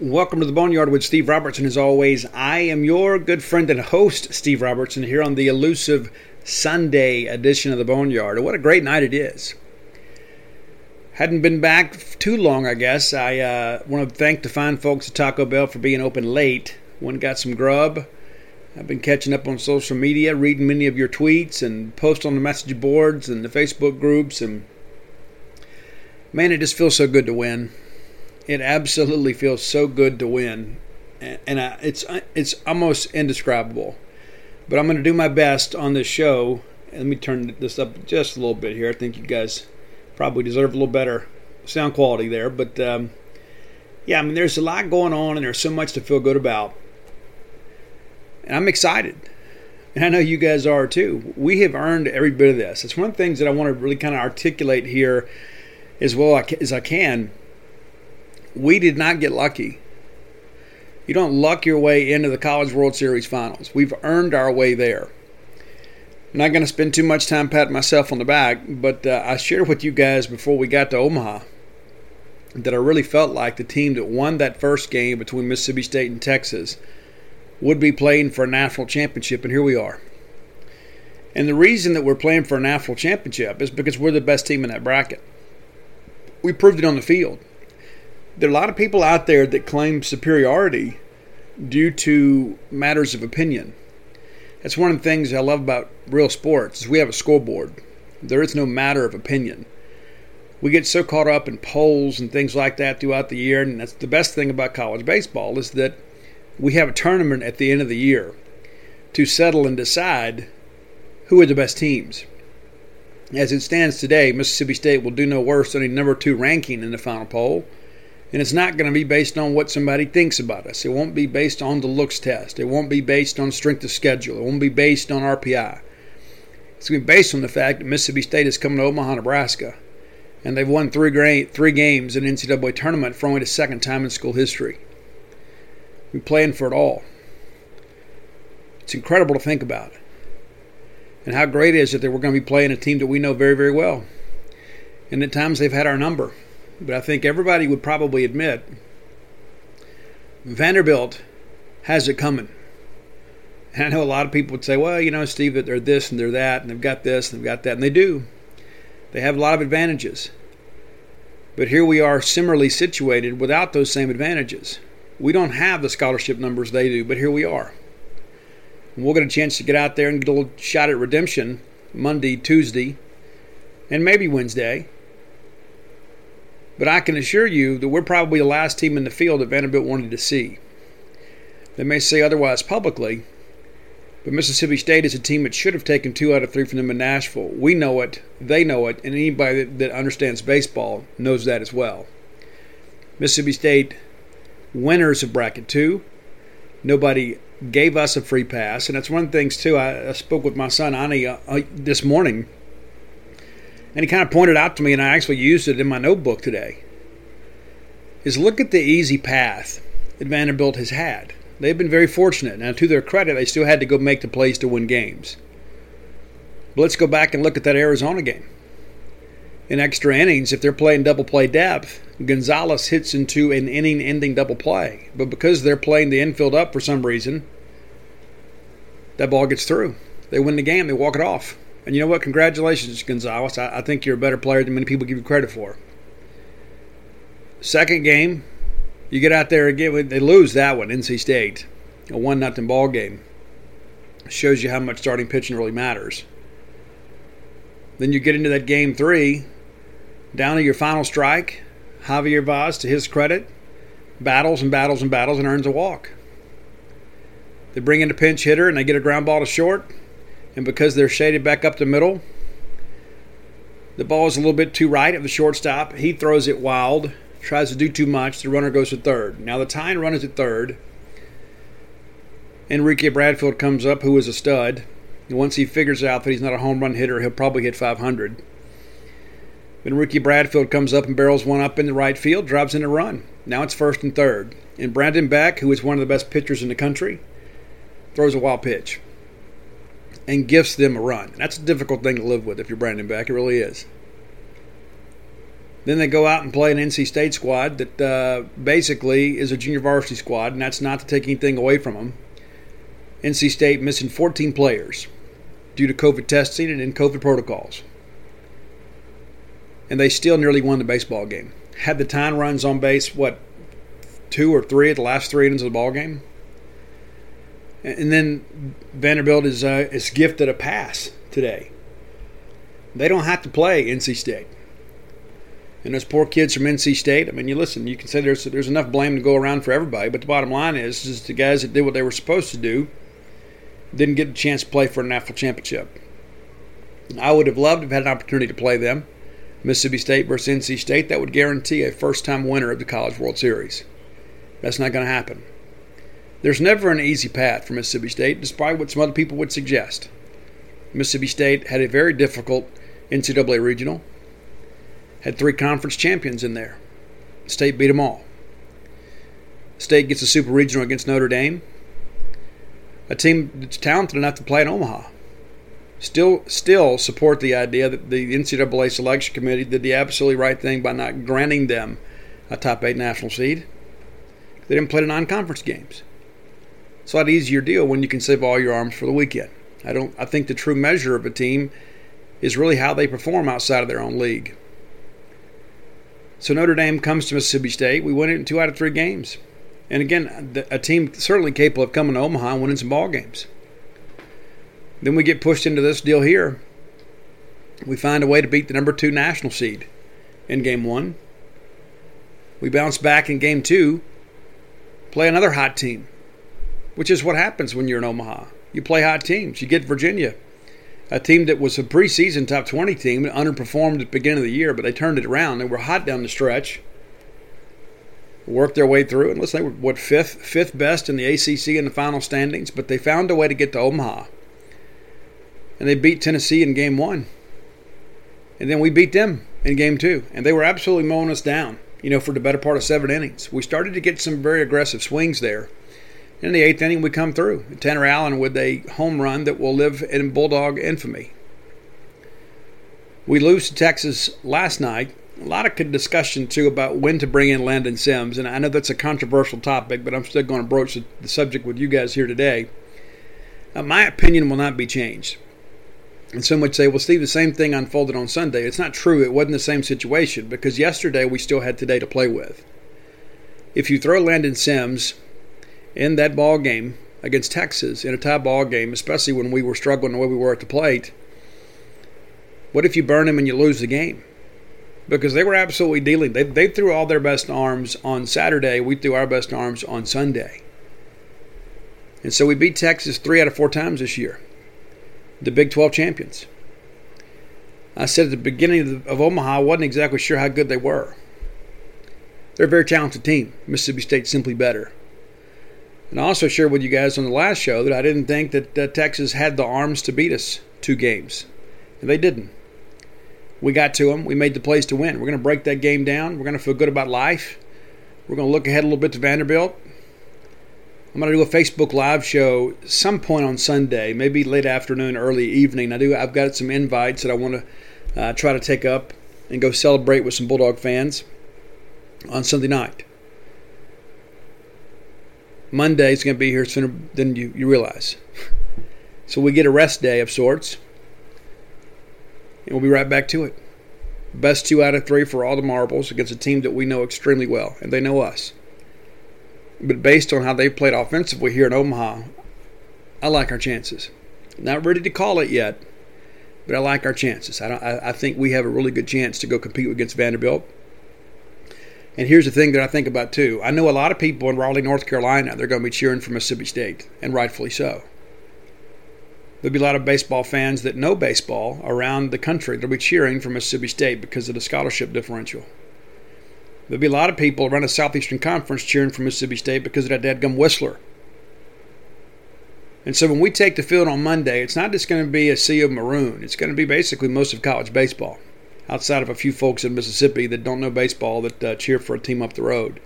Welcome to the Boneyard with Steve Robertson. As always, I am your good friend and host, Steve Robertson, here on the elusive Sunday edition of the Boneyard. What a great night it is. Hadn't been back too long, I guess. I uh, want to thank the fine folks at Taco Bell for being open late. Went got some grub. I've been catching up on social media, reading many of your tweets and posts on the message boards and the Facebook groups. And man, it just feels so good to win. It absolutely feels so good to win, and I, it's it's almost indescribable. But I'm going to do my best on this show. Let me turn this up just a little bit here. I think you guys probably deserve a little better sound quality there. But um, yeah, I mean, there's a lot going on, and there's so much to feel good about. And I'm excited. And I know you guys are too. We have earned every bit of this. It's one of the things that I want to really kind of articulate here as well as I can we did not get lucky. You don't luck your way into the College World Series finals. We've earned our way there. I'm not going to spend too much time patting myself on the back, but uh, I shared with you guys before we got to Omaha that I really felt like the team that won that first game between Mississippi State and Texas would be playing for a national championship, and here we are. And the reason that we're playing for a national championship is because we're the best team in that bracket. We proved it on the field there are a lot of people out there that claim superiority due to matters of opinion. That's one of the things I love about real sports is we have a scoreboard. There is no matter of opinion. We get so caught up in polls and things like that throughout the year, and that's the best thing about college baseball is that we have a tournament at the end of the year to settle and decide who are the best teams. As it stands today, Mississippi State will do no worse than a number two ranking in the final poll and it's not going to be based on what somebody thinks about us. It won't be based on the looks test. It won't be based on strength of schedule. It won't be based on RPI. It's going to be based on the fact that Mississippi State is coming to Omaha, Nebraska, and they've won three, three games in NCAA tournament for only the second time in school history. We're playing for it all. It's incredible to think about. And how great is it that we're going to be playing a team that we know very, very well. And at times they've had our number but I think everybody would probably admit Vanderbilt has it coming. And I know a lot of people would say, well, you know, Steve, that they're this and they're that, and they've got this and they've got that, and they do. They have a lot of advantages. But here we are similarly situated without those same advantages. We don't have the scholarship numbers they do, but here we are. And we'll get a chance to get out there and get a little shot at redemption Monday, Tuesday, and maybe Wednesday. But I can assure you that we're probably the last team in the field that Vanderbilt wanted to see. They may say otherwise publicly, but Mississippi State is a team that should have taken two out of three from them in Nashville. We know it, they know it, and anybody that, that understands baseball knows that as well. Mississippi State winners of bracket two. Nobody gave us a free pass, and that's one of the things too. I, I spoke with my son Ani uh, uh, this morning and he kind of pointed out to me, and I actually used it in my notebook today, is look at the easy path that Vanderbilt has had. They've been very fortunate. Now, to their credit, they still had to go make the plays to win games. But let's go back and look at that Arizona game. In extra innings, if they're playing double play depth, Gonzalez hits into an inning ending double play. But because they're playing the infield up for some reason, that ball gets through. They win the game, they walk it off. And you know what? Congratulations, Gonzalez. I, I think you're a better player than many people give you credit for. Second game, you get out there again. They lose that one, NC State, a one nothing ball game. Shows you how much starting pitching really matters. Then you get into that game three, down to your final strike. Javier Vaz, to his credit, battles and battles and battles and earns a walk. They bring in a pinch hitter and they get a ground ball to short and because they're shaded back up the middle, the ball is a little bit too right of the shortstop. He throws it wild tries to do too much. The runner goes to third. Now the tying run is at third. Enrique Bradfield comes up, who is a stud. And once he figures out that he's not a home run hitter, he'll probably hit 500. Enrique Bradfield comes up and barrels one up in the right field, drives in a run. Now it's first and third. And Brandon Beck, who is one of the best pitchers in the country, throws a wild pitch and gifts them a run. That's a difficult thing to live with if you're Brandon Beck. It really is. Then they go out and play an NC State squad that uh, basically is a junior varsity squad, and that's not to take anything away from them. NC State missing 14 players due to COVID testing and in COVID protocols. And they still nearly won the baseball game. Had the time runs on base, what, two or three at the last three innings of the ball game? And then Vanderbilt is, uh, is gifted a pass today. They don't have to play NC State. And those poor kids from NC State, I mean, you listen, you can say there's, there's enough blame to go around for everybody, but the bottom line is, is the guys that did what they were supposed to do didn't get a chance to play for a national championship. I would have loved to have had an opportunity to play them. Mississippi State versus NC State, that would guarantee a first time winner of the College World Series. That's not going to happen. There's never an easy path for Mississippi State, despite what some other people would suggest. Mississippi State had a very difficult NCAA regional, had three conference champions in there. State beat them all. State gets a super regional against Notre Dame, a team that's talented enough to play in Omaha. Still, still support the idea that the NCAA selection committee did the absolutely right thing by not granting them a top eight national seed. They didn't play the non-conference games. It's a lot easier deal when you can save all your arms for the weekend. I don't. I think the true measure of a team is really how they perform outside of their own league. So Notre Dame comes to Mississippi State. We win it in two out of three games, and again, a team certainly capable of coming to Omaha and winning some ball games. Then we get pushed into this deal here. We find a way to beat the number two national seed in game one. We bounce back in game two, play another hot team which is what happens when you're in Omaha. You play hot teams. You get Virginia, a team that was a preseason top 20 team that underperformed at the beginning of the year, but they turned it around. They were hot down the stretch, worked their way through, and listen, they were what fifth fifth best in the ACC in the final standings, but they found a way to get to Omaha, and they beat Tennessee in game one, and then we beat them in game two, and they were absolutely mowing us down. You know, for the better part of seven innings, we started to get some very aggressive swings there in the eighth inning, we come through. Tanner Allen with a home run that will live in Bulldog infamy. We lose to Texas last night. A lot of discussion, too, about when to bring in Landon Sims. And I know that's a controversial topic, but I'm still going to broach the subject with you guys here today. Uh, my opinion will not be changed. And some would say, well, Steve, the same thing unfolded on Sunday. It's not true. It wasn't the same situation because yesterday we still had today to play with. If you throw Landon Sims in that ball game against Texas in a tie ball game, especially when we were struggling the way we were at the plate, what if you burn them and you lose the game? Because they were absolutely dealing. They, they threw all their best arms on Saturday. We threw our best arms on Sunday. And so we beat Texas three out of four times this year, the Big 12 champions. I said at the beginning of, the, of Omaha, I wasn't exactly sure how good they were. They're a very talented team. Mississippi State simply better. And I also shared with you guys on the last show that I didn't think that uh, Texas had the arms to beat us two games. And they didn't. We got to them. We made the plays to win. We're going to break that game down. We're going to feel good about life. We're going to look ahead a little bit to Vanderbilt. I'm going to do a Facebook Live show some point on Sunday, maybe late afternoon, early evening. I do. I've got some invites that I want to uh, try to take up and go celebrate with some Bulldog fans on Sunday night. Monday is going to be here sooner than you, you realize. So we get a rest day of sorts. And we'll be right back to it. Best two out of three for all the marbles against a team that we know extremely well, and they know us. But based on how they've played offensively here in Omaha, I like our chances. Not ready to call it yet, but I like our chances. I, I, I think we have a really good chance to go compete against Vanderbilt. And here's the thing that I think about too. I know a lot of people in Raleigh, North Carolina, they're going to be cheering for Mississippi State, and rightfully so. There'll be a lot of baseball fans that know baseball around the country. They'll be cheering for Mississippi State because of the scholarship differential. There'll be a lot of people around the Southeastern Conference cheering for Mississippi State because of that dadgum Whistler. And so when we take the field on Monday, it's not just going to be a sea of maroon. It's going to be basically most of college baseball, outside of a few folks in Mississippi that don't know baseball that uh, cheer for a team up the road.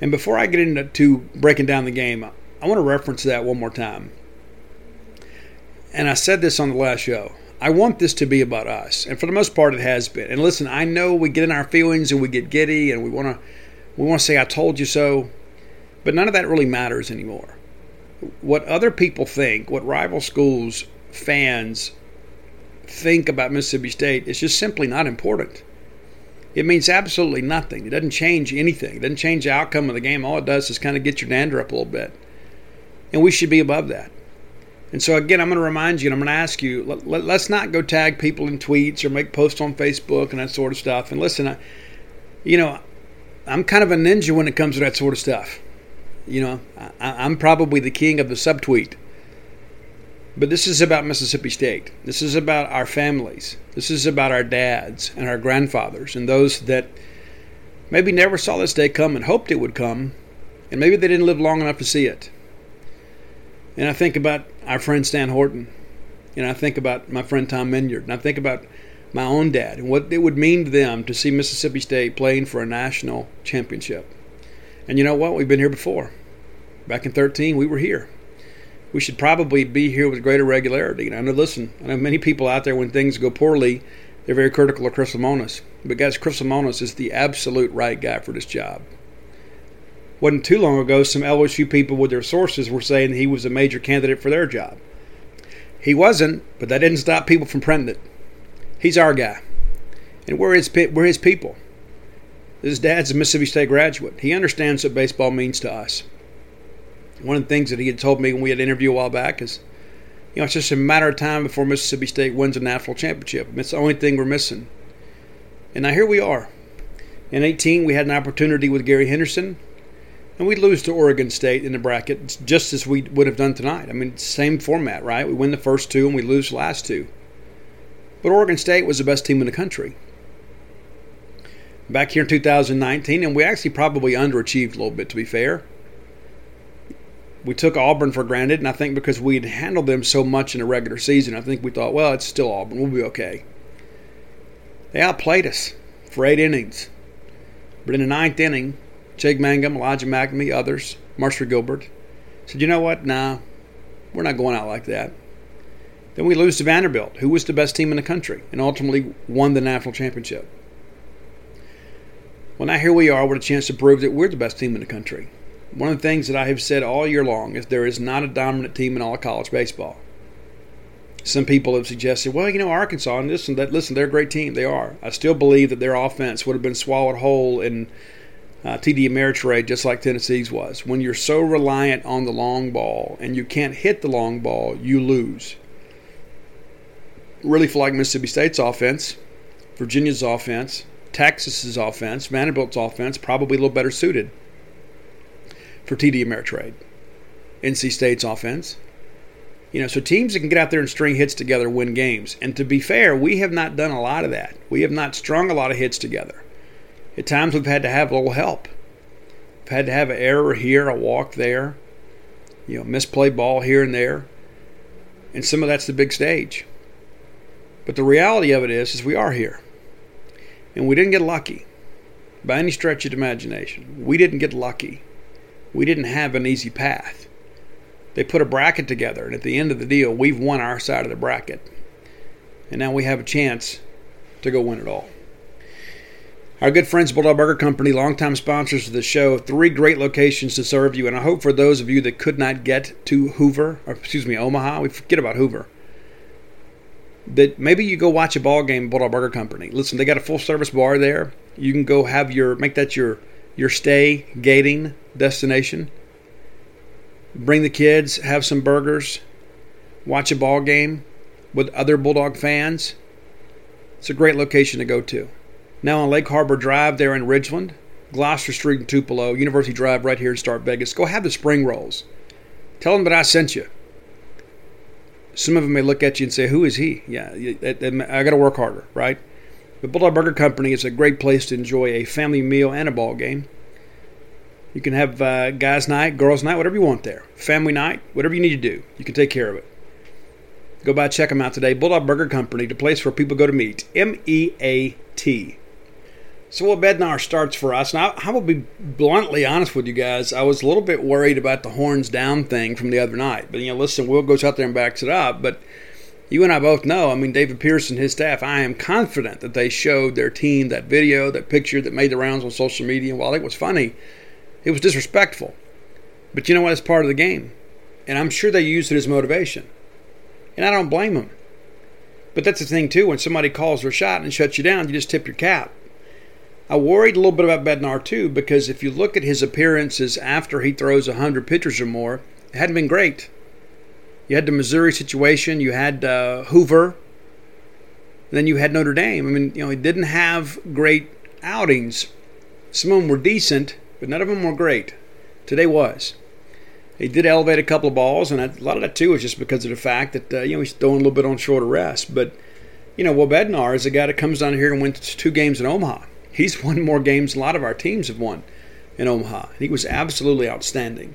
And before I get into breaking down the game, I want to reference that one more time. And I said this on the last show. I want this to be about us, and for the most part, it has been. And listen, I know we get in our feelings and we get giddy, and we want to we want to say "I told you so," but none of that really matters anymore what other people think, what rival schools, fans think about Mississippi State is just simply not important. It means absolutely nothing. It doesn't change anything. It doesn't change the outcome of the game. All it does is kind of get your dander up a little bit. And we should be above that. And so, again, I'm going to remind you and I'm going to ask you let, us let, not go tag people in tweets or make posts on Facebook and that sort of stuff. And listen, I, you know, I'm kind of a ninja when it comes to that sort of stuff. You know, I, am probably the king of the subtweet. But this is about Mississippi State. This is about our families. This is about our dads and our grandfathers and those that maybe never saw this day come and hoped it would come, and maybe they didn't live long enough to see it. And I think about our friend Stan Horton, and I think about my friend Tom Minyard, and I think about my own dad and what it would mean to them to see Mississippi State playing for a national championship. And you know what? We've been here before. Back in 13, we were here. We should probably be here with greater regularity. And I know, listen, I know many people out there, when things go poorly, they're very critical of Chris Lemonis. But guys, Chris Lemonis is the absolute right guy for this job. Wasn't too long ago, some LSU people with their sources were saying he was a major candidate for their job. He wasn't, but that didn't stop people from printing it. He's our guy, and we're his we're his people. His dad's a Mississippi State graduate. He understands what baseball means to us. One of the things that he had told me when we had an interview a while back is, you know, it's just a matter of time before Mississippi State wins a national championship. It's the only thing we're missing. And now here we are. In 18, we had an opportunity with Gary Henderson, and we lose to Oregon State in the bracket just as we would have done tonight. I mean, same format, right? We win the first two and we lose the last two. But Oregon State was the best team in the country back here in 2019, and we actually probably underachieved a little bit, to be fair. We took Auburn for granted, and I think because we had handled them so much in the regular season, I think we thought, well, it's still Auburn. We'll be okay. They outplayed us for eight innings. But in the ninth inning, Jake Mangum, Elijah MacNamee, others, Marshall Gilbert, said, you know what? Nah, we're not going out like that. Then we lose to Vanderbilt, who was the best team in the country, and ultimately won the national championship. Well, now here we are with a chance to prove that we're the best team in the country. One of the things that I have said all year long is there is not a dominant team in all of college baseball. Some people have suggested, well, you know, Arkansas, and listen, that, listen, they're a great team. They are. I still believe that their offense would have been swallowed whole in uh, TD Ameritrade, just like Tennessee's was. When you're so reliant on the long ball and you can't hit the long ball, you lose. Really feel like Mississippi State's offense, Virginia's offense, Texas's offense, Vanderbilt's offense, probably a little better suited for TD Ameritrade. NC State's offense. You know, so teams that can get out there and string hits together win games. And to be fair, we have not done a lot of that. We have not strung a lot of hits together. At times we've had to have a little help. We've had to have an error here, a walk there, you know, misplay ball here and there. And some of that's the big stage. But the reality of it is, is we are here. And we didn't get lucky by any stretch of the imagination. We didn't get lucky. We didn't have an easy path. They put a bracket together, and at the end of the deal, we've won our side of the bracket. And now we have a chance to go win it all. Our good friends, Bulldog Burger Company, longtime sponsors of the show, three great locations to serve you. And I hope for those of you that could not get to Hoover, or excuse me, Omaha, we forget about Hoover that maybe you go watch a ball game Bulldog Burger Company. Listen, they got a full service bar there. You can go have your make that your your stay gating destination. Bring the kids, have some burgers, watch a ball game with other Bulldog fans. It's a great location to go to. Now on Lake Harbor Drive there in Ridgeland, Gloster Street in Tupelo, University Drive right here in Starkvegas. Go have the spring rolls. Tell them that I sent you some of them may look at you and say, "Who is he?" Yeah, I got to work harder, right? The Bulldog Burger Company is a great place to enjoy a family meal and a ball game. You can have uh, guys' night, girls' night, whatever you want there. Family night, whatever you need to do, you can take care of it. Go by, check them out today. Bulldog Burger Company, the place where people go to meet. M E A T. So, what Bednar starts for us, I, I will be bluntly honest with you guys, I was a little bit worried about the horns down thing from the other night. But, you know, listen, Will goes out there and backs it up. But you and I both know, I mean, David Pearson, his staff, I am confident that they showed their team that video, that picture that made the rounds on social media. And while it was funny, it was disrespectful. But you know what? It's part of the game. And I'm sure they used it as motivation. And I don't blame them. But that's the thing, too. When somebody calls their shot and shuts you down, you just tip your cap. I worried a little bit about Bednar, too, because if you look at his appearances after he throws 100 pitchers or more, it hadn't been great. You had the Missouri situation. You had uh, Hoover. then you had Notre Dame. I mean, you know, he didn't have great outings. Some of them were decent, but none of them were great. Today was. He did elevate a couple of balls, and a lot of that too was just because of the fact that uh, you know he's throwing a little bit on shorter rest. But you know, Will Bednar is a guy that comes down here and wins two games in Omaha. He's won more games than a lot of our teams have won in Omaha. He was absolutely outstanding.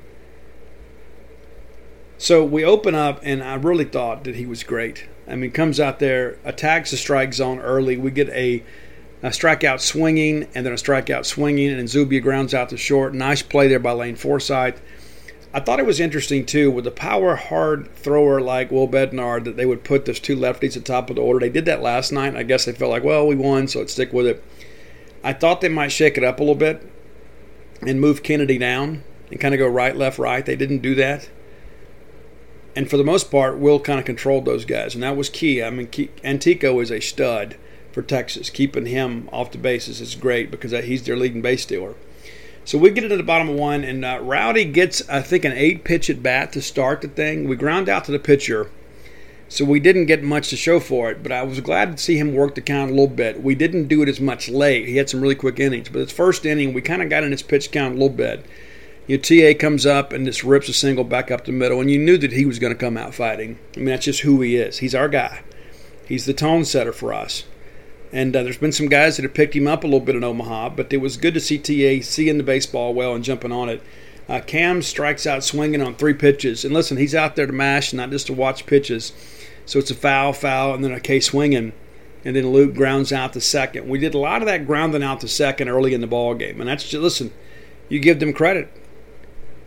So we open up, and I really thought that he was great. I mean, comes out there, attacks the strike zone early. We get a, a strikeout swinging, and then a strikeout swinging, and Zubia grounds out to short. Nice play there by Lane Forsythe. I thought it was interesting too with a power hard thrower like Will Bednar that they would put those two lefties at top of the order. They did that last night. I guess they felt like, well, we won, so let's stick with it. I thought they might shake it up a little bit and move Kennedy down and kind of go right, left, right. They didn't do that. And for the most part, Will kind of controlled those guys, and that was key. I mean, Antico is a stud for Texas. Keeping him off the bases is great because he's their leading base stealer. So we get into the bottom of one, and uh, Rowdy gets, I think, an eight pitch at bat to start the thing. We ground out to the pitcher, so we didn't get much to show for it, but I was glad to see him work the count a little bit. We didn't do it as much late. He had some really quick innings, but his first inning, we kind of got in his pitch count a little bit. Your TA comes up and just rips a single back up the middle, and you knew that he was going to come out fighting. I mean, that's just who he is. He's our guy. He's the tone setter for us. And uh, there's been some guys that have picked him up a little bit in Omaha, but it was good to see TA seeing the baseball well and jumping on it. Uh, Cam strikes out swinging on three pitches. And listen, he's out there to mash, not just to watch pitches. So it's a foul, foul, and then a K swinging. And then Luke grounds out the second. We did a lot of that grounding out the second early in the ball game. And that's just, listen, you give them credit.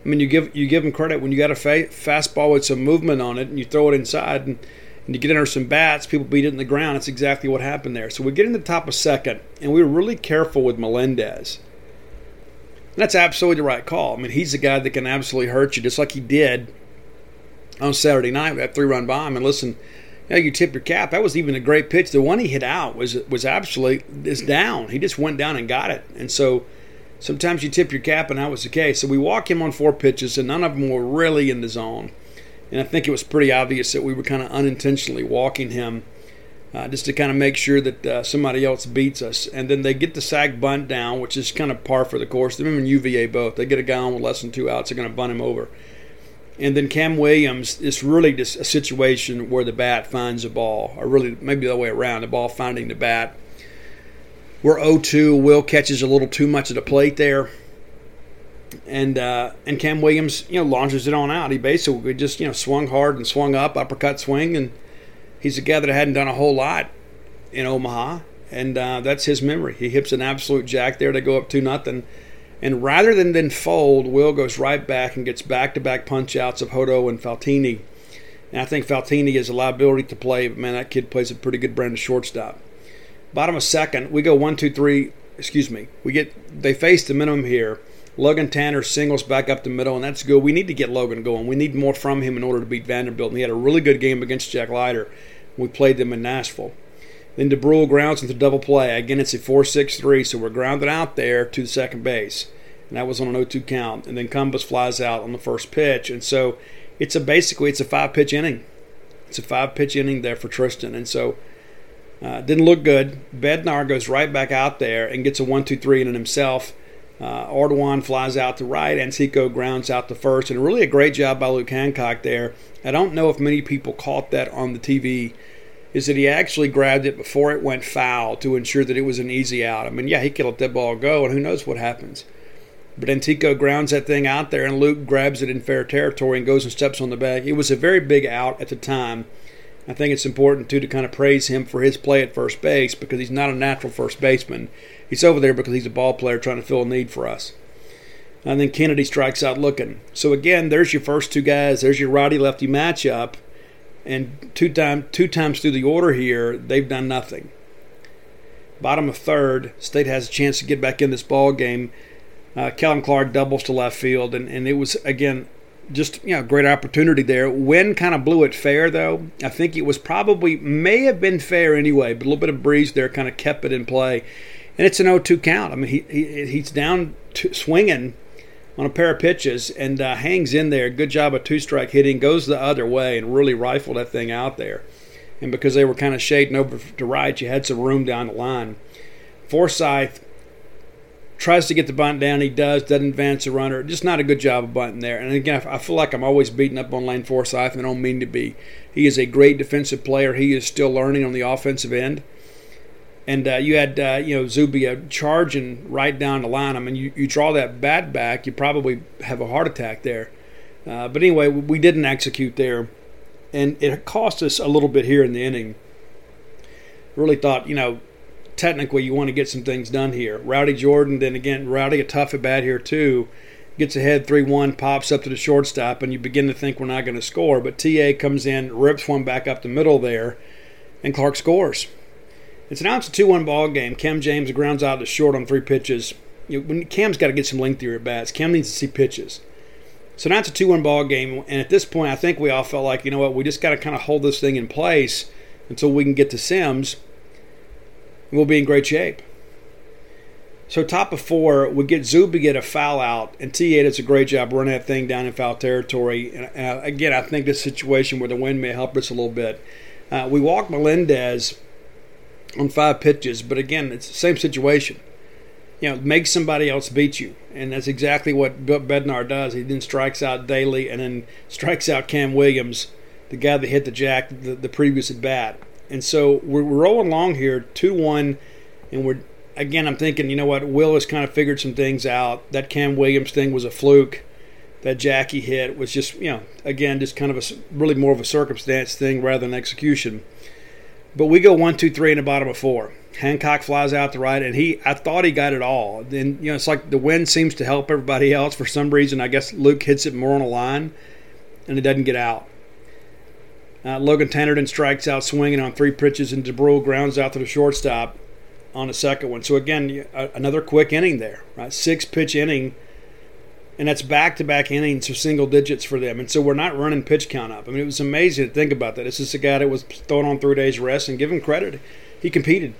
I mean, you give you give them credit when you got a fa- fastball with some movement on it, and you throw it inside, and, and you get under some bats. People beat it in the ground. That's exactly what happened there. So we get in the top of second, and we were really careful with Melendez. And that's absolutely the right call. I mean, he's a guy that can absolutely hurt you, just like he did on Saturday night with that three-run bomb. And listen, you, know, you tip your cap. That was even a great pitch. The one he hit out was was absolutely is down. He just went down and got it. And so sometimes you tip your cap, and that was the case. So we walk him on four pitches, and none of them were really in the zone. And I think it was pretty obvious that we were kind of unintentionally walking him uh, just to kind of make sure that uh, somebody else beats us. And then they get the sag bunt down, which is kind of par for the course. Them and UVA both. They get a guy on with less than two outs, they're going to bunt him over. And then Cam Williams, it's really just a situation where the bat finds the ball, or really maybe the other way around, the ball finding the bat. We're 0-2. Will catches a little too much of the plate there. And uh, and Cam Williams, you know, launches it on out. He basically just, you know, swung hard and swung up, uppercut swing, and he's a guy that hadn't done a whole lot in Omaha, and uh, that's his memory. He hits an absolute jack there to go up two nothing, and rather than then fold, Will goes right back and gets back-to-back punch-outs of Hodo and Faltini. And I think Faltini is a liability to play, but man, that kid plays a pretty good brand of shortstop. Bottom of second, we go one, two, three. Excuse me. We get they face the minimum here. Logan Tanner singles back up the middle, and that's good. We need to get Logan going. We need more from him in order to beat Vanderbilt. And he had a really good game against Jack Leiter. We played them in Nashville. Then Dubrule grounds into double play. Again, it's a 4 6 3, so we're grounded out there to the second base. And that was on an 0 2 count. And then Cumbest flies out on the first pitch. And so it's a basically it's a five pitch inning. It's a five pitch inning there for Tristan. And so uh, didn't look good. Bednar goes right back out there and gets a 1 2 3 in himself. Uh, flies out to right. Antico grounds out to first. And really a great job by Luke Hancock there. I don't know if many people caught that on the TV is that he actually grabbed it before it went foul to ensure that it was an easy out. I mean, yeah, he could let that ball go, and who knows what happens. But Antico grounds that thing out there, and Luke grabs it in fair territory and goes and steps on the bag. It was a very big out at the time. I think it's important, too, to kind of praise him for his play at first base because he's not a natural first baseman. He's over there because he's a ball player trying to fill a need for us. And then Kennedy strikes out looking. So again, there's your first two guys. There's your righty lefty matchup. And two time two times through the order here, they've done nothing. Bottom of third, State has a chance to get back in this ball game. Uh, Kellum Clark doubles to left field, and, and it was again just you know great opportunity there. Wind kind of blew it fair though. I think it was probably may have been fair anyway, but a little bit of breeze there kind of kept it in play, and it's an 0-2 count. I mean he, he he's down swinging on a pair of pitches and uh, hangs in there. Good job of two strike hitting. Goes the other way and really rifled that thing out there. And because they were kind of shading over to right, you had some room down the line. Forsythe tries to get the bunt down. He does. Doesn't advance the runner. Just not a good job of bunting there. And again, I feel like I'm always beating up on Lane Forsythe, and I don't mean to be. He is a great defensive player. He is still learning on the offensive end. And uh, you had uh, you know Zubia charging right down the line. I mean, you, you draw that bat back, you probably have a heart attack there. Uh, but anyway, we didn't execute there, and it cost us a little bit here in the inning. Really thought you know technically you want to get some things done here. Rowdy Jordan, then again, Rowdy a tough at bat here too. Gets ahead 3 1, pops up to the shortstop, and you begin to think we're not going to score. But TA comes in, rips one back up the middle there, and Clark scores. It's now it's a 2 1 ball game. Cam James grounds out to short on three pitches. You when Cam's got to get some lengthier at bats. Cam needs to see pitches. So now it's a 2 1 ball game. And at this point, I think we all felt like, you know what, we just got to kind of hold this thing in place until we can get to Sims. And we'll be in great shape. So top of four, we get Zuby get a foul out, and TA does a great job running that thing down in foul territory. And, uh, again, I think this situation where the wind may help us a little bit. Uh, we walk Melendez on five pitches. But again, it's the same situation. You know, make somebody else beat you, and that's exactly what Bednar does. He then strikes out Daly, and then strikes out Cam Williams, the guy that hit the jack the, the previous at bat. And so we're, rolling along here, two one, and we're again. I'm thinking, you know what? Will has kind of figured some things out. That Cam Williams thing was a fluke. That Jackie hit was just, you know, again, just kind of a really more of a circumstance thing rather than execution. But we go one, two, three in the bottom of four. Hancock flies out the right, and he I thought he got it all. Then you know it's like the wind seems to help everybody else for some reason. I guess Luke hits it more on a line, and it doesn't get out. Uh, Logan Tannerton strikes out swinging on three pitches, and Dubrule grounds out to the shortstop on the second one. So again, another quick inning there, right? Six pitch inning and that's back to back innings of single digits for them. And so we're not running pitch count up. I mean, it was amazing to think about that. This is a guy that was thrown on three days rest, and give him credit. He competed.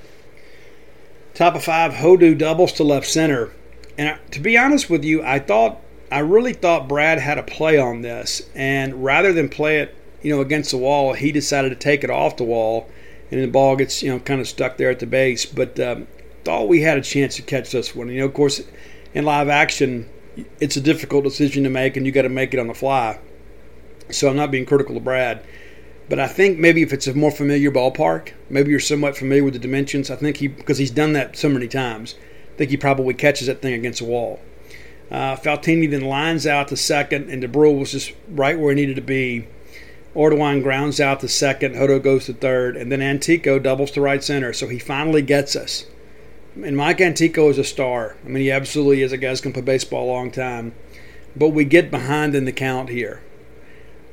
Top of five, Hodo doubles to left center. And to be honest with you, I thought, I really thought Brad had a play on this. And rather than play it, you know, against the wall, he decided to take it off the wall, and the ball gets, you know, kind of stuck there at the base. But um, thought we had a chance to catch this one. You know, of course, in live action, it's a difficult decision to make, and you got to make it on the fly. So I'm not being critical of Brad, but I think maybe if it's a more familiar ballpark, maybe you're somewhat familiar with the dimensions. I think he because he's done that so many times. I think he probably catches that thing against the wall. Uh, Faltini then lines out to second, and Dubrule was just right where he needed to be. Ardoin grounds out to second, Hodo goes to third, and then Antico doubles to right center. So he finally gets us and Mike Antico is a star. I mean, he absolutely is a guy who's going to play baseball a long time. But we get behind in the count here.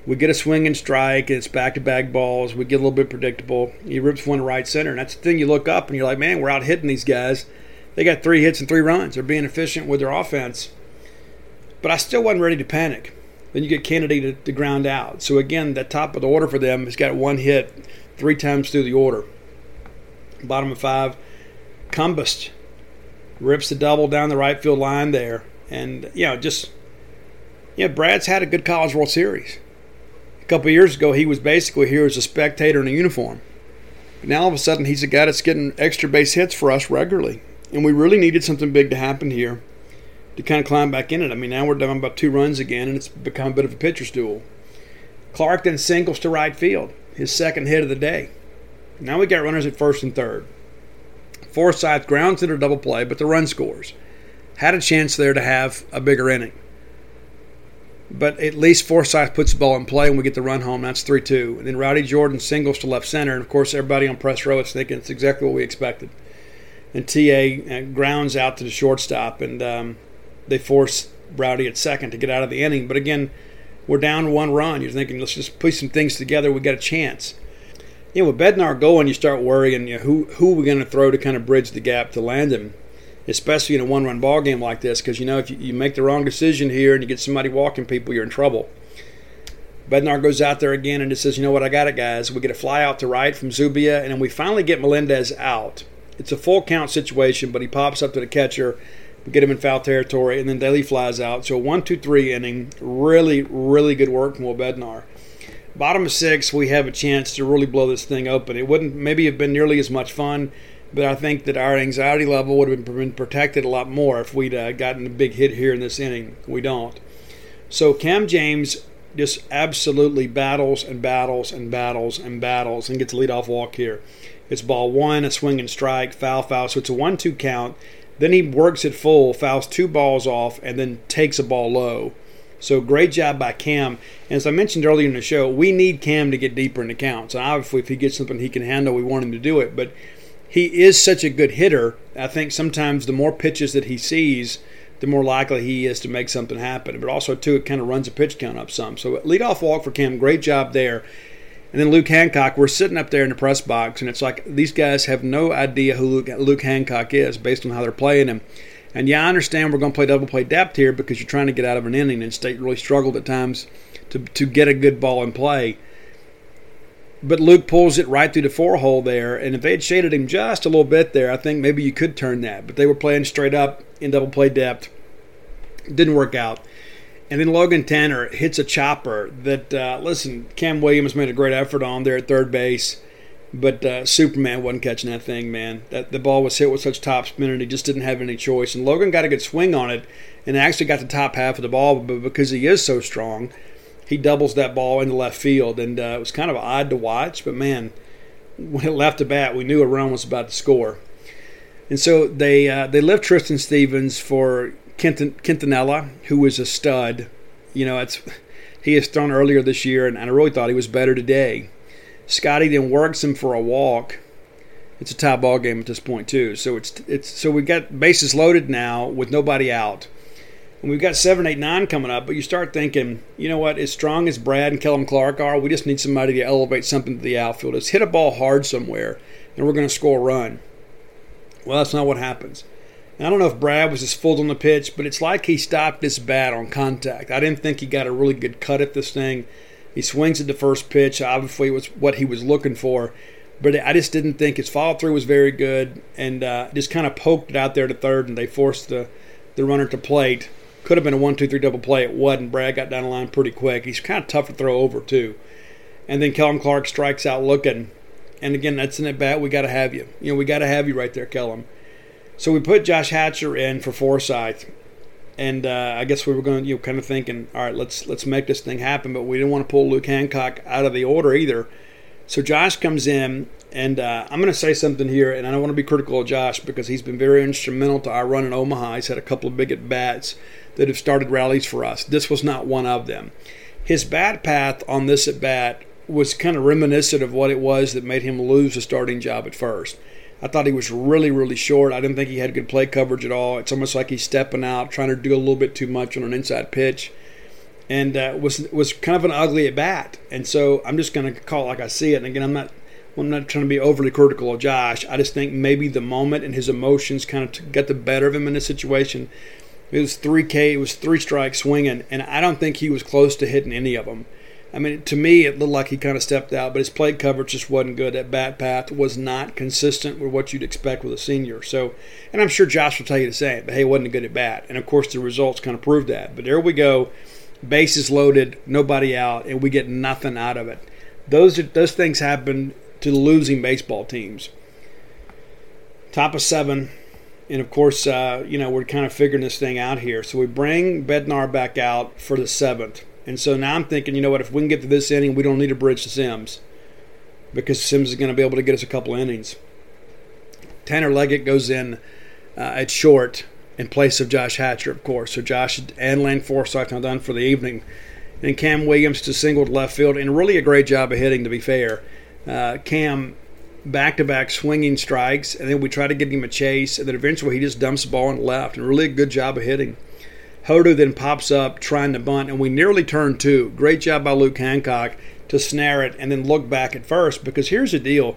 We get a swing and strike, and it's back to back balls. We get a little bit predictable. He rips one to right center, and that's the thing you look up and you're like, man, we're out hitting these guys. They got three hits and three runs. They're being efficient with their offense. But I still wasn't ready to panic. Then you get Kennedy to, to ground out. So again, the top of the order for them has got one hit three times through the order. Bottom of five, Cumbest rips the double down the right field line there. And, you know, just, yeah, Brad's had a good College World Series. A couple years ago, he was basically here as a spectator in a uniform. But now all of a sudden, he's a guy that's getting extra base hits for us regularly. And we really needed something big to happen here to kind of climb back in it. I mean, now we're down about two runs again, and it's become a bit of a pitcher's duel. Clark then singles to right field, his second hit of the day. Now we got runners at first and third. Forsythe grounds into a double play, but the run scores. Had a chance there to have a bigger inning. But at least Forsythe puts the ball in play and we get the run home. That's 3 2. And then Rowdy Jordan singles to left center. And of course, everybody on press row is thinking it's exactly what we expected. And TA uh, grounds out to the shortstop, and um, they force Rowdy at second to get out of the inning. But again, we're down one run. You're thinking, let's just put some things together. We got a chance. You know, with Bednar going, you start worrying, you know, who who are we going to throw to kind of bridge the gap to Landon, especially in a one-run ball game like this. Because you know, if you, you make the wrong decision here and you get somebody walking people, you're in trouble. Bednar goes out there again and it says, you know what, I got it, guys. We get a fly out to right from Zubia, and then we finally get Melendez out. It's a full count situation, but he pops up to the catcher. Get him in foul territory, and then Daly flies out. So one, two, three inning. Really, really good work from Will Bednar. Bottom of six, we have a chance to really blow this thing open. It wouldn't maybe have been nearly as much fun, but I think that our anxiety level would have been protected a lot more if we'd uh, gotten a big hit here in this inning. We don't. So Cam James just absolutely battles and battles and battles and battles and gets a leadoff walk here. It's ball one, a swing and strike, foul, foul. So it's a one-two count. Then he works it full, fouls two balls off, and then takes a ball low. So great job by Cam. And as I mentioned earlier in the show, we need Cam to get deeper in the counts. And obviously, if he gets something he can handle, we want him to do it. But he is such a good hitter. I think sometimes the more pitches that he sees, the more likely he is to make something happen. But also, too, it kind of runs the pitch count up some. So leadoff walk for Cam, great job there. And then Luke Hancock, we're sitting up there in the press box, and it's like these guys have no idea who Luke, Luke Hancock is based on how they're playing him. And yeah, I understand we're going to play double play depth here because you're trying to get out of an inning, and State really struggled at times to, to get a good ball in play. But Luke pulls it right through the four hole there, and if they had shaded him just a little bit there, I think maybe you could turn that. But they were playing straight up in double play depth. Didn't work out. And then Logan Tanner hits a chopper that, uh, listen, Cam Williams made a great effort on there at third base, but uh, Superman wasn't catching that thing, man. That The ball was hit with such top spin, and he just didn't have any choice. And Logan got a good swing on it and actually got the top half of the ball, but because he is so strong, he doubles that ball into left field. And uh, it was kind of odd to watch, but man, when it left the bat, we knew a run was about to score. And so they uh, they left Tristan Stevens for Quintanilla, who was a stud. You know, it's he has thrown earlier this year, and, and I really thought he was better today. Scotty then works him for a walk. It's a tie ball game at this point too. So it's it's so we got bases loaded now with nobody out. And we've got seven, eight, nine coming up, but you start thinking, you know what, as strong as Brad and Kellum Clark are, we just need somebody to elevate something to the outfield. Let's hit a ball hard somewhere, and we're going to score a run. Well, that's not what happens. I don't know if Brad was just fooled on the pitch, but it's like he stopped his bat on contact. I didn't think he got a really good cut at this thing. He swings at the first pitch. Obviously, it was what he was looking for, but I just didn't think his follow through was very good, and uh, just kind of poked it out there to third, and they forced the the runner to plate. Could have been a one, two, three double play. It wasn't. Brad got down the line pretty quick. He's kind of tough to throw over too. And then Kellum Clark strikes out looking, and again, that's an at bat. We got to have you. You know, we got to have you right there, Kellum. So we put Josh Hatcher in for Forsythe, and uh, I guess we were going, you know, kind of thinking, all right, let's let's make this thing happen. But we didn't want to pull Luke Hancock out of the order either. So Josh comes in, and uh, I'm going to say something here, and I don't want to be critical of Josh because he's been very instrumental to our run in Omaha. He's had a couple of big at bats that have started rallies for us. This was not one of them. His bat path on this at bat was kind of reminiscent of what it was that made him lose the starting job at first. I thought he was really, really short. I didn't think he had good play coverage at all. It's almost like he's stepping out, trying to do a little bit too much on an inside pitch, and uh, was was kind of an ugly at bat. And so I'm just going to call it like I see it. And again, I'm not I'm not trying to be overly critical of Josh. I just think maybe the moment and his emotions kind of got the better of him in this situation. It was 3K, it was three strikes swinging, and I don't think he was close to hitting any of them. I mean, to me, it looked like he kind of stepped out, but his plate coverage just wasn't good. That bat path was not consistent with what you'd expect with a senior. So, and I'm sure Josh will tell you the same, but hey, wasn't a good at bat. And of course, the results kind of proved that. But there we go, bases loaded, nobody out, and we get nothing out of it. Those are, those things happen to losing baseball teams. Top of seven, and of course, uh, you know we're kind of figuring this thing out here. So we bring Bednar back out for the seventh. And so now I'm thinking, you know what, if we can get to this inning, we don't need to bridge to Sims. because Sims is going to be able to get us a couple innings. Tanner Leggett goes in uh, at short in place of Josh Hatcher, of course. So Josh and Lane Forsythe now done for the evening. And Cam Williams to singled left field, and really a great job of hitting, to be fair. Uh, Cam back to back swinging strikes, and then we try to get him a chase, and then eventually he just dumps the ball and left, and really a good job of hitting. Hodo then pops up trying to bunt, and we nearly turn two. Great job by Luke Hancock to snare it and then look back at first, because here's the deal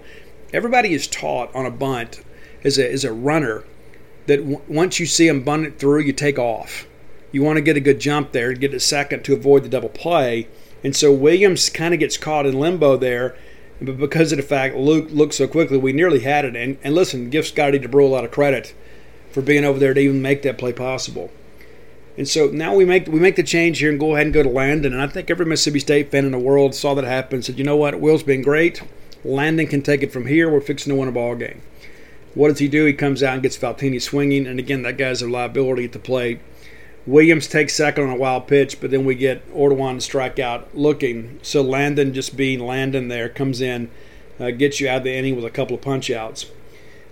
everybody is taught on a bunt as a, as a runner that w- once you see them bunt it through, you take off. You want to get a good jump there, get a second to avoid the double play. And so Williams kind of gets caught in limbo there but because of the fact Luke looked so quickly, we nearly had it. And, and listen, give Scotty Dubrule a lot of credit for being over there to even make that play possible. And so now we make we make the change here and go ahead and go to Landon. And I think every Mississippi State fan in the world saw that happen said, you know what, Will's been great. Landon can take it from here. We're fixing to win a ball game. What does he do? He comes out and gets Faltine swinging. And again, that guy's a liability at the plate. Williams takes second on a wild pitch, but then we get Ardoin strikeout looking. So Landon, just being Landon there, comes in, uh, gets you out of the inning with a couple of punch outs.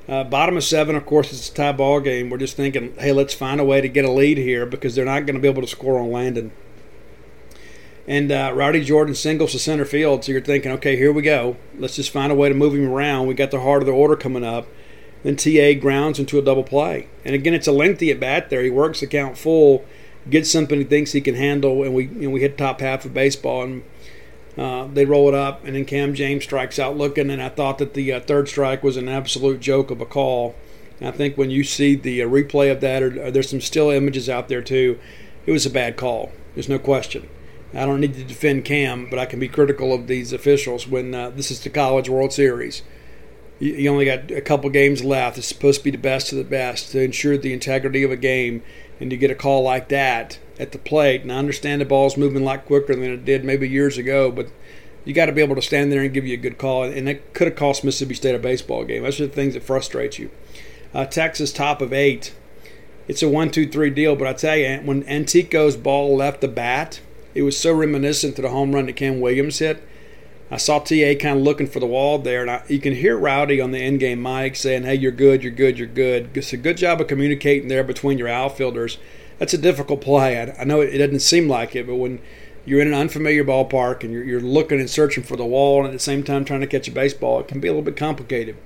Uh, bottom of seven, of course, it's a tie ball game. We're just thinking, hey, let's find a way to get a lead here because they're not going to be able to score on Landon. And uh, Rowdy Jordan singles to center field, so you're thinking, okay, here we go. Let's just find a way to move him around. We got the heart of the order coming up. Then TA grounds into a double play. And again, it's a lengthy at bat there. He works the count full, gets something he thinks he can handle, and we you know, we hit top half of baseball and uh, they roll it up, and then Cam James strikes out looking. And I thought that the uh, third strike was an absolute joke of a call. And I think when you see the uh, replay of that, or, or there's some still images out there too, it was a bad call. There's no question. I don't need to defend Cam, but I can be critical of these officials when uh, this is the College World Series you only got a couple games left. It's supposed to be the best of the best to ensure the integrity of a game. And you get a call like that at the plate, and I understand the ball's moving a lot quicker than it did maybe years ago, but you got to be able to stand there and give you a good call. And that could have cost Mississippi State a baseball game. Those are the things that frustrate you. Uh, Texas top of eight. It's a one-two-three deal, but I tell you, when Antico's ball left the bat, it was so reminiscent to the home run that Cam Williams hit I saw TA kind of looking for the wall there, and I, you can hear Rowdy on the end game mic saying, "Hey, you're good, you're good, you're good." It's a good job of communicating there between your outfielders. That's a difficult play. I, I know it, it, doesn't seem like it, but when you're in an unfamiliar ballpark and you're, you're looking and searching for the wall, and at the same time trying to catch a baseball, it can be a little bit complicated.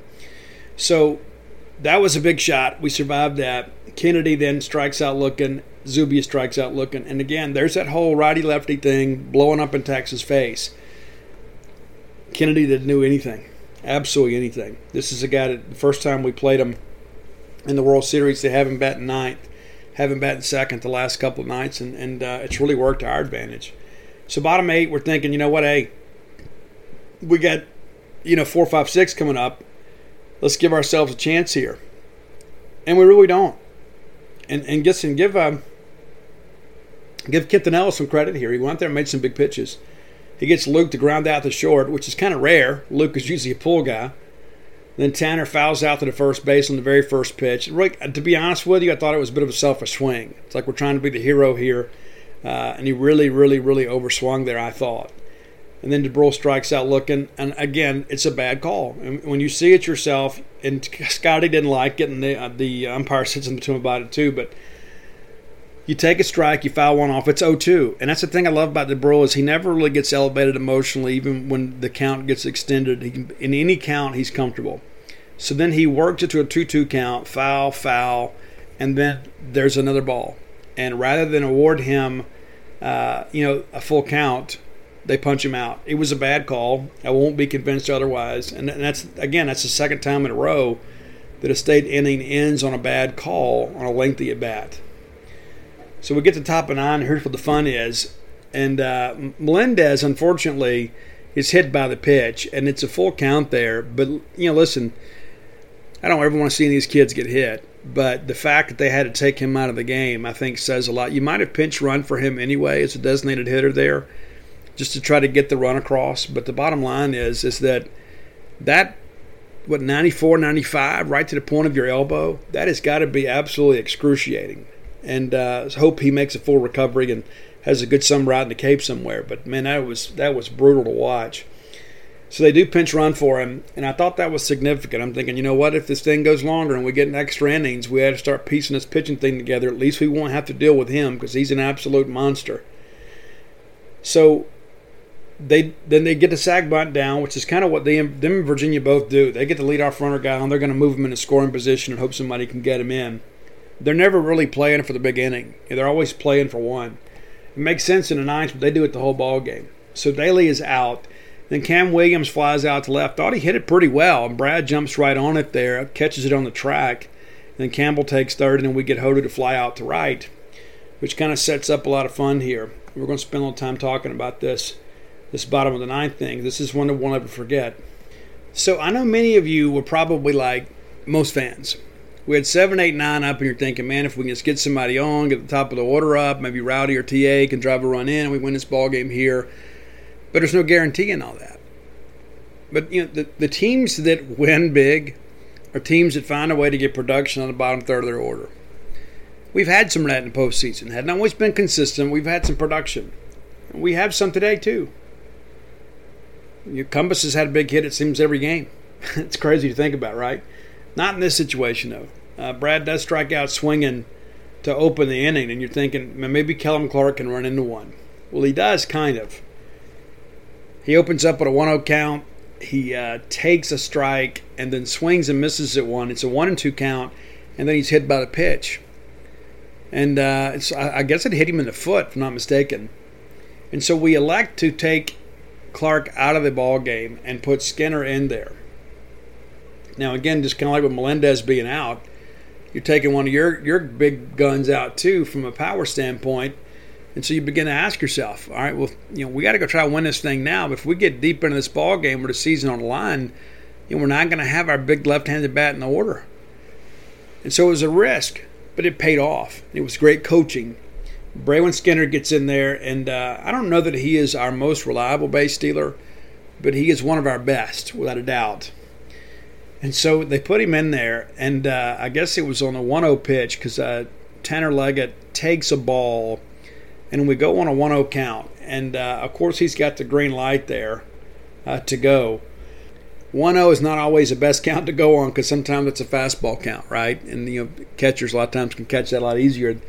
So that was a big shot. We survived that. Kennedy then strikes out looking. Zubia strikes out looking. And again, there's that whole righty lefty thing blowing up in Texas' face. Kennedy didn't do anything, absolutely anything. This is a guy that the first time we played him in the World Series, they have him batting ninth, have him batting second the last couple of nights, and, and uh, it's really worked to our advantage. So bottom eight, we're thinking, you know what, hey, we got you know four, five, six coming up. Let's give ourselves a chance here, and we really don't. And and get some give um, give Kipton Ellis some credit here. He went there and made some big pitches. He gets Luke to ground out the short, which is kind of rare. Luke is usually a pull guy. Then Tanner fouls out to the first base on the very first pitch. To be honest with you, I thought it was a bit of a selfish swing. It's like we're trying to be the hero here. Uh, and he really, really, really overswung there, I thought. And then Dubrule strikes out looking. And again, it's a bad call. And when you see it yourself, and Scotty didn't like it, and the, uh, the umpire sits in to him about it too, but – you take a strike, you foul one off, it's 0-2. And that's the thing I love about Dubrule is he never really gets elevated emotionally, even when the count gets extended. He can, in any count, he's comfortable. So then he works it to a 2-2 count, foul, foul, and then there's another ball. And rather than award him, uh, you know, a full count, they punch him out. It was a bad call. I won't be convinced otherwise. And that's again, that's the second time in a row that a state inning ends on a bad call on a lengthy at bat. So we get to top of nine. Here's what the fun is. And uh, Melendez, unfortunately, is hit by the pitch, and it's a full count there. But, you know, listen, I don't ever want to see these kids get hit. But the fact that they had to take him out of the game, I think, says a lot. You might have pinch run for him anyway as a designated hitter there, just to try to get the run across. But the bottom line is, is that that what 94 95 right to the point of your elbow that has got to be absolutely excruciating and uh, hope he makes a full recovery and has a good summer out in the Cape somewhere. But man, that was that was brutal to watch. So they do pinch run for him, and I thought that was significant. I'm thinking, you know what, if this thing goes longer and we get an extra innings, we had to start piecing this pitching thing together. At least we won't have to deal with him because he's an absolute monster. So they then they get the sag bunt down, which is kind of what they them and Virginia both do. They get the leadoff runner guy, and they're going to move him in a scoring position and hope somebody can get him in. They're never really playing for the big inning. They're always playing for one. It makes sense in the ninth, but they do it the whole ball game. So Daly is out. Then Cam Williams flies out to left. Thought he hit it pretty well, and Brad jumps right on it there, catches it on the track. Then Campbell takes third, and then we get Hodo to fly out to right, which kind of sets up a lot of fun here. We're going to spend a little time talking about this, this bottom of the ninth thing. This is one that we'll never forget. So I know many of you were probably like most fans. We had seven, eight, nine up, and you're thinking, man, if we can just get somebody on, get the top of the order up, maybe Rowdy or TA can drive a run in, and we win this ball game here but there's no guarantee in all that. But you know, the, the teams that win big are teams that find a way to get production on the bottom third of their order. We've had some of that in the postseason. Hadn't always been consistent. We've had some production. We have some today too. Your Compass has had a big hit. It seems every game. it's crazy to think about, right? Not in this situation though. Uh, Brad does strike out swinging to open the inning, and you're thinking maybe Kellum Clark can run into one. Well, he does kind of. He opens up at a 1 0 count. He uh, takes a strike and then swings and misses at one. It's a 1 and 2 count, and then he's hit by the pitch. And uh, I guess it hit him in the foot, if I'm not mistaken. And so we elect to take Clark out of the ball game and put Skinner in there. Now, again, just kind of like with Melendez being out, you're taking one of your, your big guns out too from a power standpoint and so you begin to ask yourself, all right, well, you know, we got to go try to win this thing now. But if we get deep into this ball game with the season on the line, you know, we're not going to have our big left-handed bat in the order. And so it was a risk, but it paid off. It was great coaching. Braylon Skinner gets in there, and uh, I don't know that he is our most reliable base stealer, but he is one of our best, without a doubt. And so they put him in there, and uh, I guess it was on a 1 0 pitch because uh, Tanner Leggett takes a ball – and we go on a 1 0 count. And uh, of course, he's got the green light there uh, to go. 1 0 is not always the best count to go on because sometimes it's a fastball count, right? And you know, catchers a lot of times can catch that a lot easier.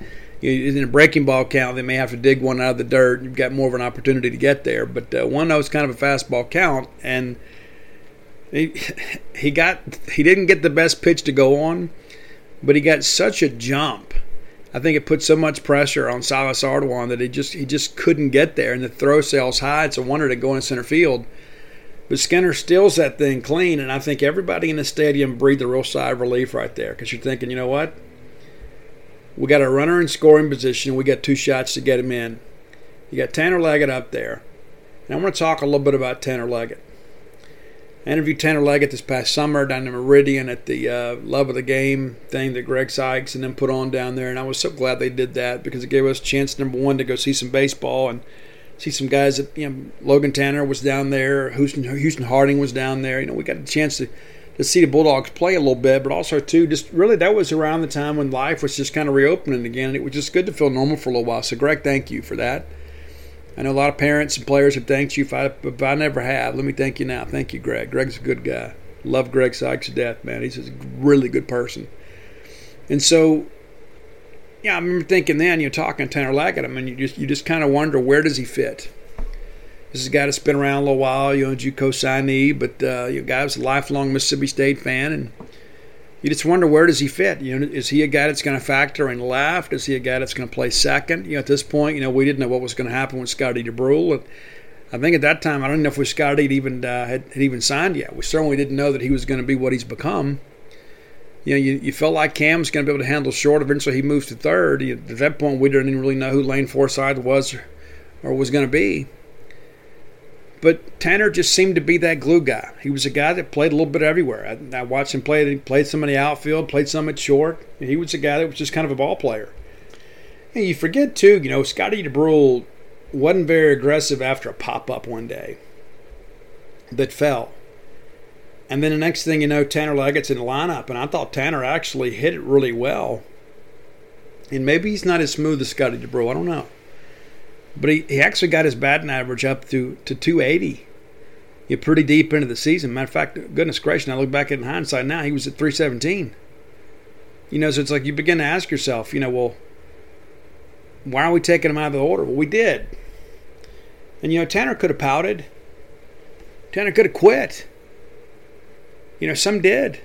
in a breaking ball count, they may have to dig one out of the dirt. You've got more of an opportunity to get there. But uh, 1 0 is kind of a fastball count. And he, he got he didn't get the best pitch to go on, but he got such a jump I think it put so much pressure on Silas Ardoin that he just he just couldn't get there, and the throw sails high. It's a wonder to go in center field. But Skinner steals that thing clean, and I think everybody in the stadium breathed a real sigh of relief right there because you're thinking, you know what? We got a runner in scoring position. We got two shots to get him in. You got Tanner Leggett up there. And I want to talk a little bit about Tanner Leggett. Interviewed Tanner Leggett this past summer down in Meridian at the uh, Love of the Game thing that Greg Sykes and them put on down there, and I was so glad they did that because it gave us a chance, number one, to go see some baseball and see some guys that you know Logan Tanner was down there, Houston Houston Harding was down there. You know, we got a chance to to see the Bulldogs play a little bit, but also too just really that was around the time when life was just kind of reopening again, and it was just good to feel normal for a little while. So, Greg, thank you for that. I know a lot of parents and players have thanked you. If I, if I never have, let me thank you now. Thank you, Greg. Greg's a good guy. Love Greg Sykes to death, man. He's a really good person. And so, yeah, I remember thinking then, you're talking to Tanner Leggett, I mean, you just you just kind of wonder where does he fit. This is a guy that's been around a little while, you know, JUCO signee, but uh, you know, guy was a lifelong Mississippi State fan, and you just wonder where does he fit? You know, is he a guy that's going to factor in left? Is he a guy that's going to play second? You know, at this point, you know, we didn't know what was going to happen with Scotty Dubrule. And I think at that time, I don't know if we Scotty had even uh, had, had, even signed yet. We certainly didn't know that he was going to be what he's become. You know, you, you felt like Cam's going to be able to handle short. Eventually, he moves to third. At that point, we didn't really know who Lane Forsythe was or, or was going to be. But Tanner just seemed to be that glue guy. He was a guy that played a little bit everywhere. I, I watched him play. He played some in the outfield, played some at short. He was a guy that was just kind of a ball player. And you forget too, you know, Scotty Dubrule wasn't very aggressive after a pop up one day that fell. And then the next thing you know, Tanner Leggett's in the lineup, and I thought Tanner actually hit it really well. And maybe he's not as smooth as Scotty Dubrule. I don't know. But he, he actually got his batting average up to, to 280. you pretty deep into the season. Matter of fact, goodness gracious, I look back at in hindsight now, he was at 317. You know, so it's like you begin to ask yourself, you know, well, why are we taking him out of the order? Well, we did. And, you know, Tanner could have pouted. Tanner could have quit. You know, some did.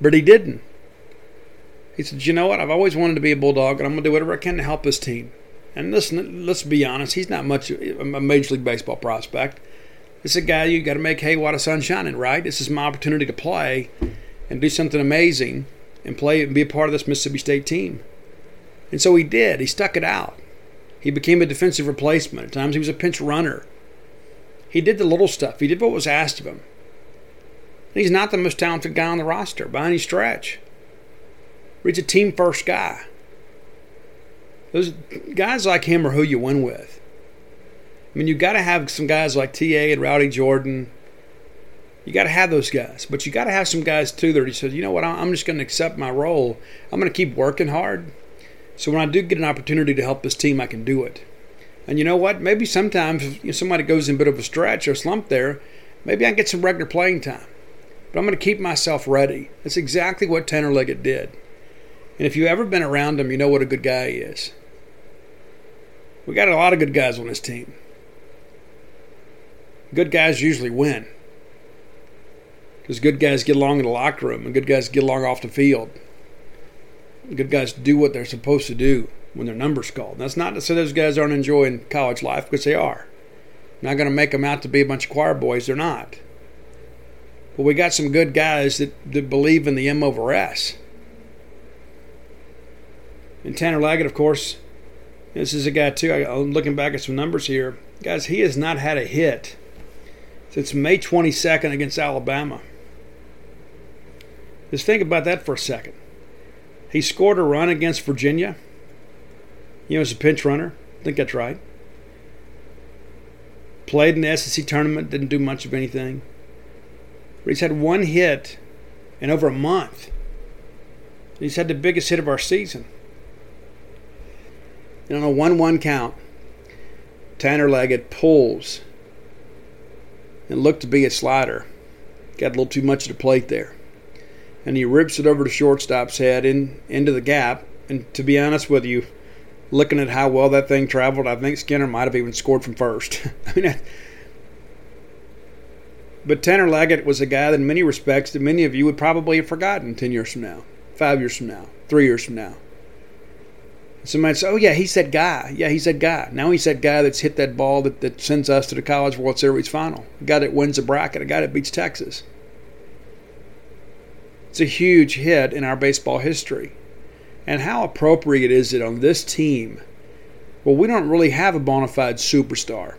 But he didn't. He said, you know what? I've always wanted to be a Bulldog, and I'm going to do whatever I can to help this team. And listen, let's be honest, he's not much a Major League Baseball prospect. Is a guy you got to make hay while the sun's shining, right? This is my opportunity to play and do something amazing and play and be a part of this Mississippi State team. And so he did. He stuck it out. He became a defensive replacement. At times he was a pinch runner. He did the little stuff. He did what was asked of him. And he's not the most talented guy on the roster by any stretch. But he's a team first guy. Those guys like him are who you win with. I mean, you got to have some guys like TA and Rowdy Jordan. You got to have those guys, but you got to have some guys too that he says, you know what, I'm just going to accept my role. I'm going to keep working hard. So when I do get an opportunity to help this team, I can do it. And you know what? Maybe sometimes if somebody goes in a bit of a stretch or slump there, maybe I can get some regular playing time. But I'm going to keep myself ready. That's exactly what Tanner Leggett did. And if you've ever been around him, you know what a good guy he is. We got a lot of good guys on this team. Good guys usually win. Because good guys get along in the locker room and good guys get along off the field. Good guys do what they're supposed to do when their number's called. And that's not to say those guys aren't enjoying college life, because they are. I'm not going to make them out to be a bunch of choir boys. They're not. But we got some good guys that, that believe in the M over S. And Tanner Leggett, of course, this is a guy too. I'm looking back at some numbers here, guys. He has not had a hit since May 22nd against Alabama. Just think about that for a second. He scored a run against Virginia. You know, as a pinch runner. I think that's right. Played in the SEC tournament, didn't do much of anything. But he's had one hit in over a month. He's had the biggest hit of our season. And on a 1 1 count, Tanner Leggett pulls and looked to be a slider. Got a little too much of the plate there. And he rips it over to shortstop's head in into the gap. And to be honest with you, looking at how well that thing traveled, I think Skinner might have even scored from first. I mean, but Tanner Leggett was a guy that, in many respects, that many of you would probably have forgotten 10 years from now, five years from now, three years from now. Somebody say, "Oh yeah, he's that guy. Yeah, he's that guy." Now he's that guy that's hit that ball that, that sends us to the College World Series final. A guy that wins a bracket. A guy that beats Texas. It's a huge hit in our baseball history. And how appropriate is it on this team? Well, we don't really have a bona fide superstar.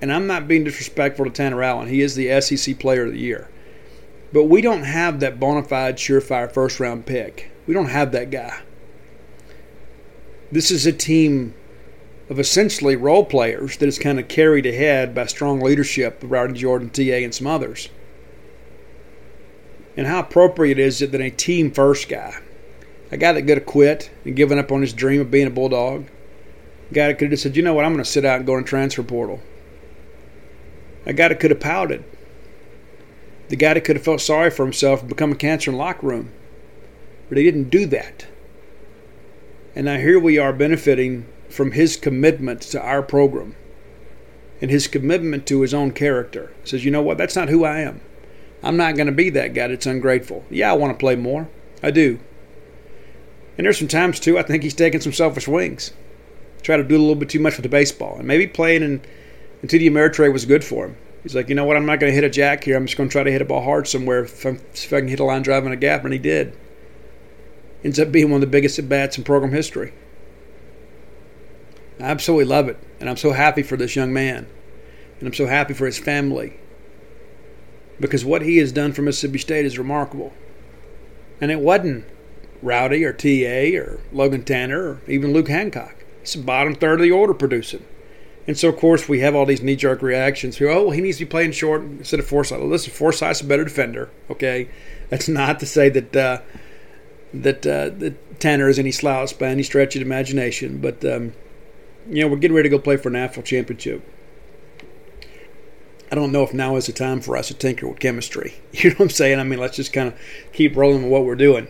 And I'm not being disrespectful to Tanner Allen. He is the SEC Player of the Year. But we don't have that bona fide, surefire first round pick. We don't have that guy. This is a team of essentially role players that is kind of carried ahead by strong leadership of Rowdy Jordan, TA, and some others. And how appropriate is it that a team first guy, a guy that could have quit and given up on his dream of being a bulldog, a guy that could have said, you know what, I'm going to sit out and go in transfer portal. A guy that could have pouted. The guy that could have felt sorry for himself and become a cancer in the locker room. But he didn't do that. And now here we are benefiting from his commitment to our program and his commitment to his own character. He says, you know what? That's not who I am. I'm not going to be that guy that's ungrateful. Yeah, I want to play more. I do. And there's some times, too, I think he's taking some selfish wings. Try to do a little bit too much with the baseball. And maybe playing in, in TD Ameritrade was good for him. He's like, you know what? I'm not going to hit a jack here. I'm just going to try to hit a ball hard somewhere if, if I can hit a line drive in a gap. And he did ends up being one of the biggest at bats in program history. I absolutely love it, and I'm so happy for this young man, and I'm so happy for his family because what he has done for Mississippi State is remarkable. And it wasn't Rowdy or TA or Logan Tanner or even Luke Hancock. It's the bottom third of the order producing. And so, of course, we have all these knee jerk reactions. Who, oh, he needs to be playing short instead of Forsythe. Listen, Forsythe's a better defender, okay? That's not to say that uh, that, uh, that Tanner is any slouch by any stretch of imagination. But, um, you know, we're getting ready to go play for an national championship. I don't know if now is the time for us to tinker with chemistry. You know what I'm saying? I mean, let's just kind of keep rolling with what we're doing.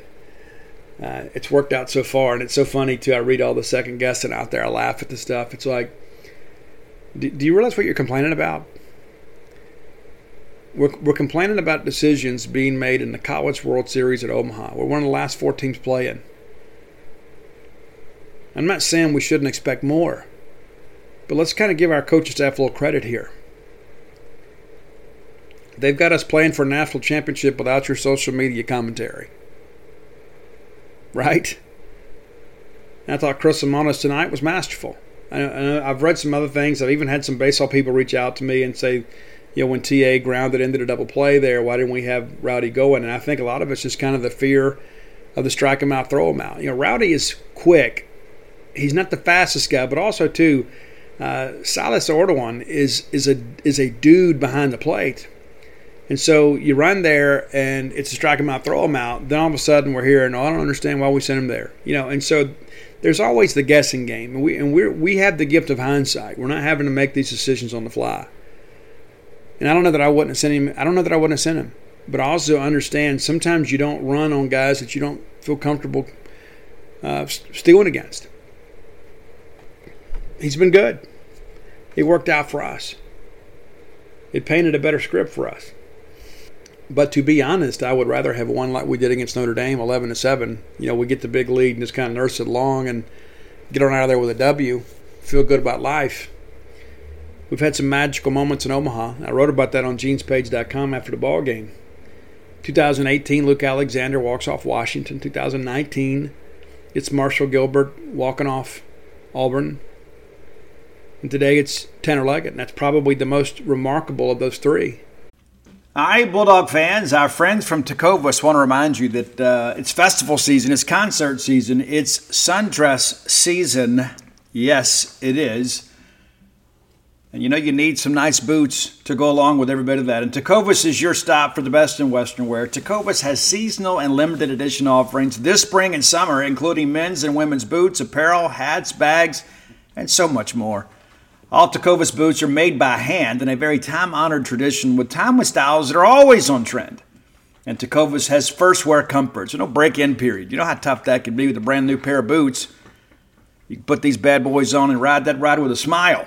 Uh, it's worked out so far, and it's so funny too. I read all the second guessing out there. I laugh at the stuff. It's like, do, do you realize what you're complaining about? We're, we're complaining about decisions being made in the College World Series at Omaha. We're one of the last four teams playing. I'm not saying we shouldn't expect more, but let's kind of give our coaching staff a little credit here. They've got us playing for a national championship without your social media commentary. Right? And I thought Chris Lemonis tonight was masterful. I, have read some other things. I've even had some baseball people reach out to me and say, you know, when TA grounded into the double play there, why didn't we have Rowdy going? And I think a lot of it's just kind of the fear of the strike him out, throw him out. You know, Rowdy is quick. He's not the fastest guy, but also too, uh, Silas Ardoin is is a is a dude behind the plate. And so you run there and it's a strike him out, throw him out. Then all of a sudden we're here and oh, I don't understand why we sent him there. You know, and so there's always the guessing game. And we and we we have the gift of hindsight. We're not having to make these decisions on the fly. And I don't know that I wouldn't have sent him. I don't know that I wouldn't have sent him. But I also understand sometimes you don't run on guys that you don't feel comfortable uh, stealing against. He's been good. It worked out for us. It painted a better script for us. But to be honest, I would rather have one like we did against Notre Dame, eleven to seven. You know, we get the big lead and just kind of nurse it along and get on out of there with a W. Feel good about life. We've had some magical moments in Omaha. I wrote about that on genespage.com after the ball game. 2018, Luke Alexander walks off Washington. 2019, it's Marshall Gilbert walking off Auburn. And today it's Tanner Leggett, and that's probably the most remarkable of those three. All right, Bulldog fans, our friends from Tecovas want to remind you that uh, it's festival season, it's concert season, it's sundress season. Yes, it is. And you know you need some nice boots to go along with every bit of that. And Tecovas is your stop for the best in Western wear. Tecovas has seasonal and limited edition offerings this spring and summer, including men's and women's boots, apparel, hats, bags, and so much more. All Tecovas boots are made by hand in a very time honored tradition with timeless styles that are always on trend. And Tecovas has first wear comfort, so no break in period. You know how tough that can be with a brand new pair of boots. You can put these bad boys on and ride that ride with a smile.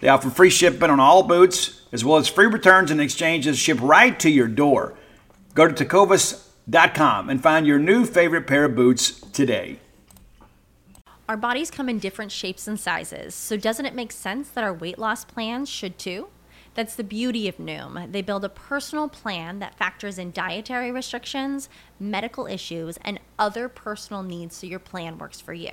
They offer free shipping on all boots, as well as free returns and exchanges shipped right to your door. Go to tecovas.com and find your new favorite pair of boots today. Our bodies come in different shapes and sizes, so doesn't it make sense that our weight loss plans should too? That's the beauty of Noom. They build a personal plan that factors in dietary restrictions, medical issues, and other personal needs so your plan works for you.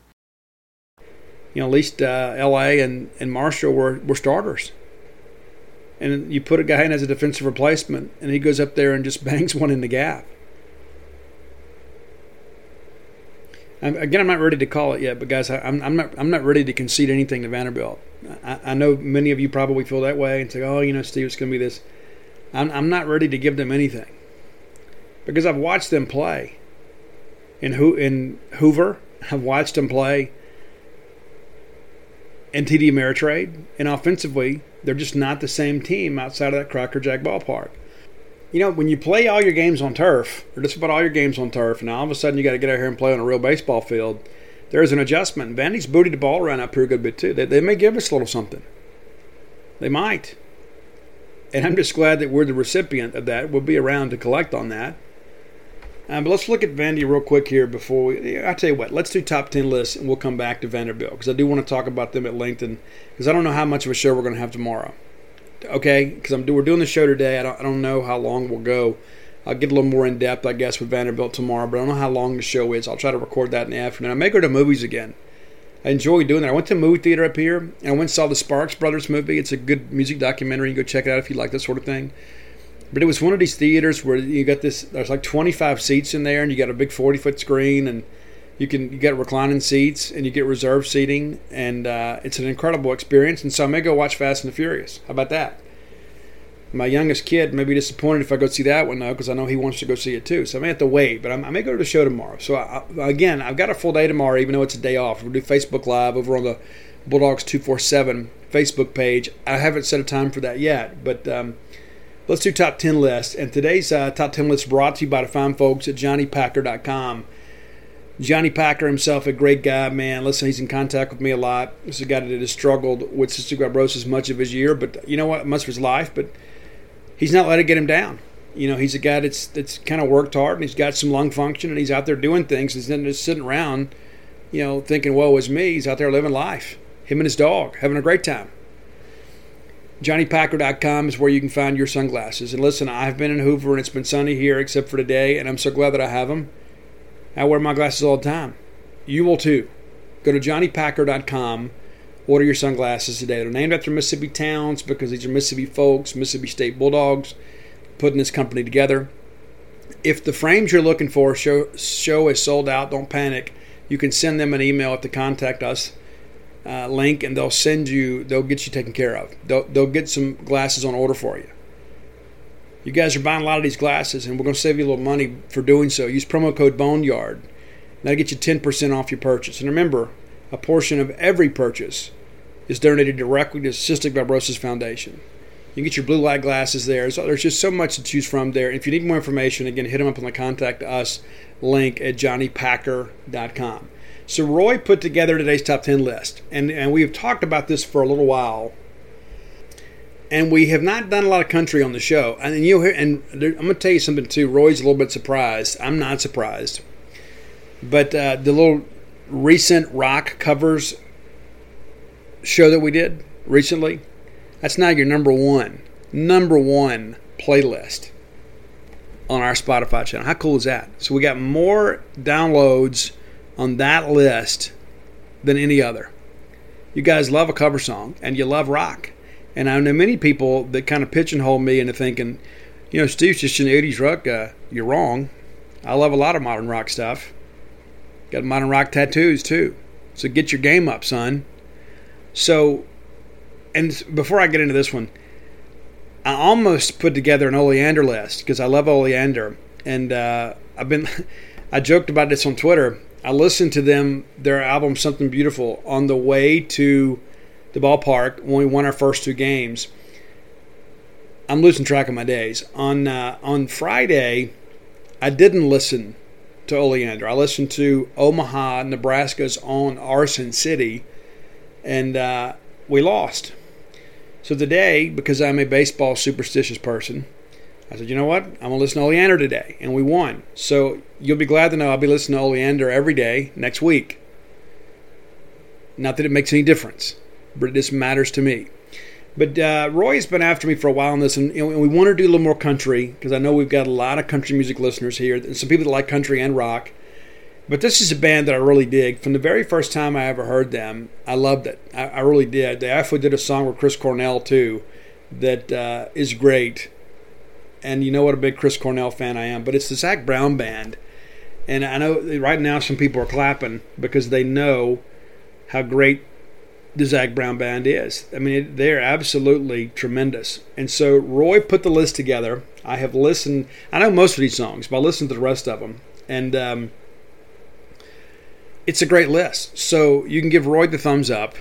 You know, at least uh, LA and, and Marshall were, were starters. And you put a guy in as a defensive replacement, and he goes up there and just bangs one in the gap. again, I'm not ready to call it yet, but guys, I, am I'm not I'm not ready to concede anything to Vanderbilt. I, I, know many of you probably feel that way and say, "Oh, you know, Steve, it's going to be this." I'm I'm not ready to give them anything because I've watched them play in Ho- in Hoover. I've watched them play in TD Ameritrade, and offensively, they're just not the same team outside of that Cracker Jack ballpark. you know, when you play all your games on turf, or just about all your games on turf, and all of a sudden you got to get out here and play on a real baseball field, there's an adjustment. Vandy's booted the ball around up here a good bit too. They, they may give us a little something. They might. And I'm just glad that we're the recipient of that. We'll be around to collect on that. Um, but let's look at Vandy real quick here before we. I tell you what, let's do top ten lists, and we'll come back to Vanderbilt because I do want to talk about them at length, and because I don't know how much of a show we're going to have tomorrow. Okay, because we're doing the show today. I don't I don't know how long we'll go. I'll get a little more in depth, I guess, with Vanderbilt tomorrow, but I don't know how long the show is. I'll try to record that in the afternoon. I may go to movies again. I enjoy doing that. I went to a movie theater up here, and I went and saw the Sparks Brothers movie. It's a good music documentary. You can go check it out if you like that sort of thing. But it was one of these theaters where you got this. There's like 25 seats in there, and you got a big 40 foot screen, and you can you get reclining seats, and you get reserved seating, and uh, it's an incredible experience. And so I may go watch Fast and the Furious. How about that? My youngest kid may be disappointed if I go see that one though, because I know he wants to go see it too. So I may have to wait, but i may go to the show tomorrow. So I, again, I've got a full day tomorrow, even though it's a day off. We'll do Facebook Live over on the Bulldogs two four seven Facebook page. I haven't set a time for that yet, but. Um, let's do top 10 lists. And today's uh, top 10 list brought to you by the fine folks at johnnypacker.com. Johnny Packer himself, a great guy, man. Listen, he's in contact with me a lot. This is a guy that has struggled with cystic fibrosis much of his year, but you know what? Much of his life, but he's not letting it get him down. You know, he's a guy that's that's kind of worked hard and he's got some lung function and he's out there doing things. He's not just sitting around, you know, thinking, "Well, it's me." He's out there living life. Him and his dog having a great time. JohnnyPacker.com is where you can find your sunglasses. And listen, I've been in Hoover and it's been sunny here except for today, and I'm so glad that I have them. I wear my glasses all the time. You will too. Go to JohnnyPacker.com, order your sunglasses today. They're named after Mississippi towns because these are Mississippi folks, Mississippi State Bulldogs, putting this company together. If the frames you're looking for show, show is sold out, don't panic. You can send them an email to contact us uh, link and they'll send you, they'll get you taken care of. They'll, they'll get some glasses on order for you. You guys are buying a lot of these glasses, and we're going to save you a little money for doing so. Use promo code Boneyard. That'll get you 10% off your purchase. And remember, a portion of every purchase is donated directly to Cystic Fibrosis Foundation. You can get your blue light glasses there. So there's just so much to choose from there. If you need more information, again, hit them up on the contact us link at johnnypacker.com. So Roy put together today's top 10 list, and, and we have talked about this for a little while. And we have not done a lot of country on the show. And you and I'm going to tell you something too. Roy's a little bit surprised. I'm not surprised. But uh, the little recent rock covers show that we did recently, that's now your number one, number one playlist on our Spotify channel. How cool is that? So we got more downloads on that list than any other. You guys love a cover song and you love rock. And I know many people that kind of pigeonhole me into thinking, you know, Steve's just an 80s rock guy. You're wrong. I love a lot of modern rock stuff. Got modern rock tattoos too. So get your game up, son. So, and before I get into this one, I almost put together an Oleander list because I love Oleander. And uh, I've been, I joked about this on Twitter. I listened to them, their album Something Beautiful, on the way to the ballpark when we won our first two games. I'm losing track of my days. On uh, on Friday, I didn't listen to Oleander. I listened to Omaha, Nebraska's own Arson City, and uh, we lost. So today, because I'm a baseball superstitious person, I said, you know what? I'm going to listen to Oleander today. And we won. So you'll be glad to know I'll be listening to Oleander every day next week. Not that it makes any difference, but it just matters to me. But uh, Roy's been after me for a while on this, and, and we want to do a little more country because I know we've got a lot of country music listeners here, and some people that like country and rock. But this is a band that I really dig. From the very first time I ever heard them, I loved it. I, I really did. They actually did a song with Chris Cornell too, that uh, is great and you know what a big Chris Cornell fan I am. But it's the Zac Brown band, and I know right now some people are clapping because they know how great the Zac Brown band is. I mean, they're absolutely tremendous. And so Roy put the list together. I have listened. I know most of these songs, but I listened to the rest of them, and um, it's a great list. So you can give Roy the thumbs up.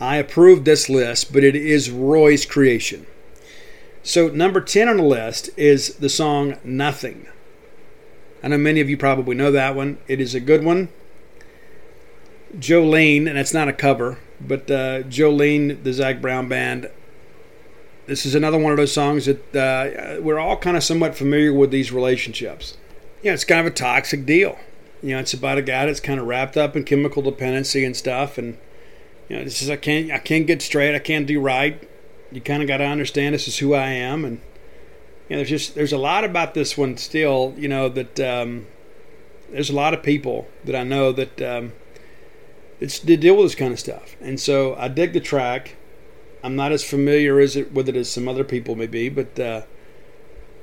I approved this list, but it is Roy's creation. So, number 10 on the list is the song Nothing. I know many of you probably know that one. It is a good one. Jolene, and it's not a cover, but uh, Jolene, the Zac Brown Band. This is another one of those songs that uh, we're all kind of somewhat familiar with these relationships. Yeah, it's kind of a toxic deal. You know, it's about a guy that's kind of wrapped up in chemical dependency and stuff, and you know, this is I can't I can't get straight, I can't do right. You kind of got to understand this is who I am, and you know, there's just there's a lot about this one still. You know that um, there's a lot of people that I know that um, it's they deal with this kind of stuff, and so I dig the track. I'm not as familiar as it with it as some other people may be, but uh,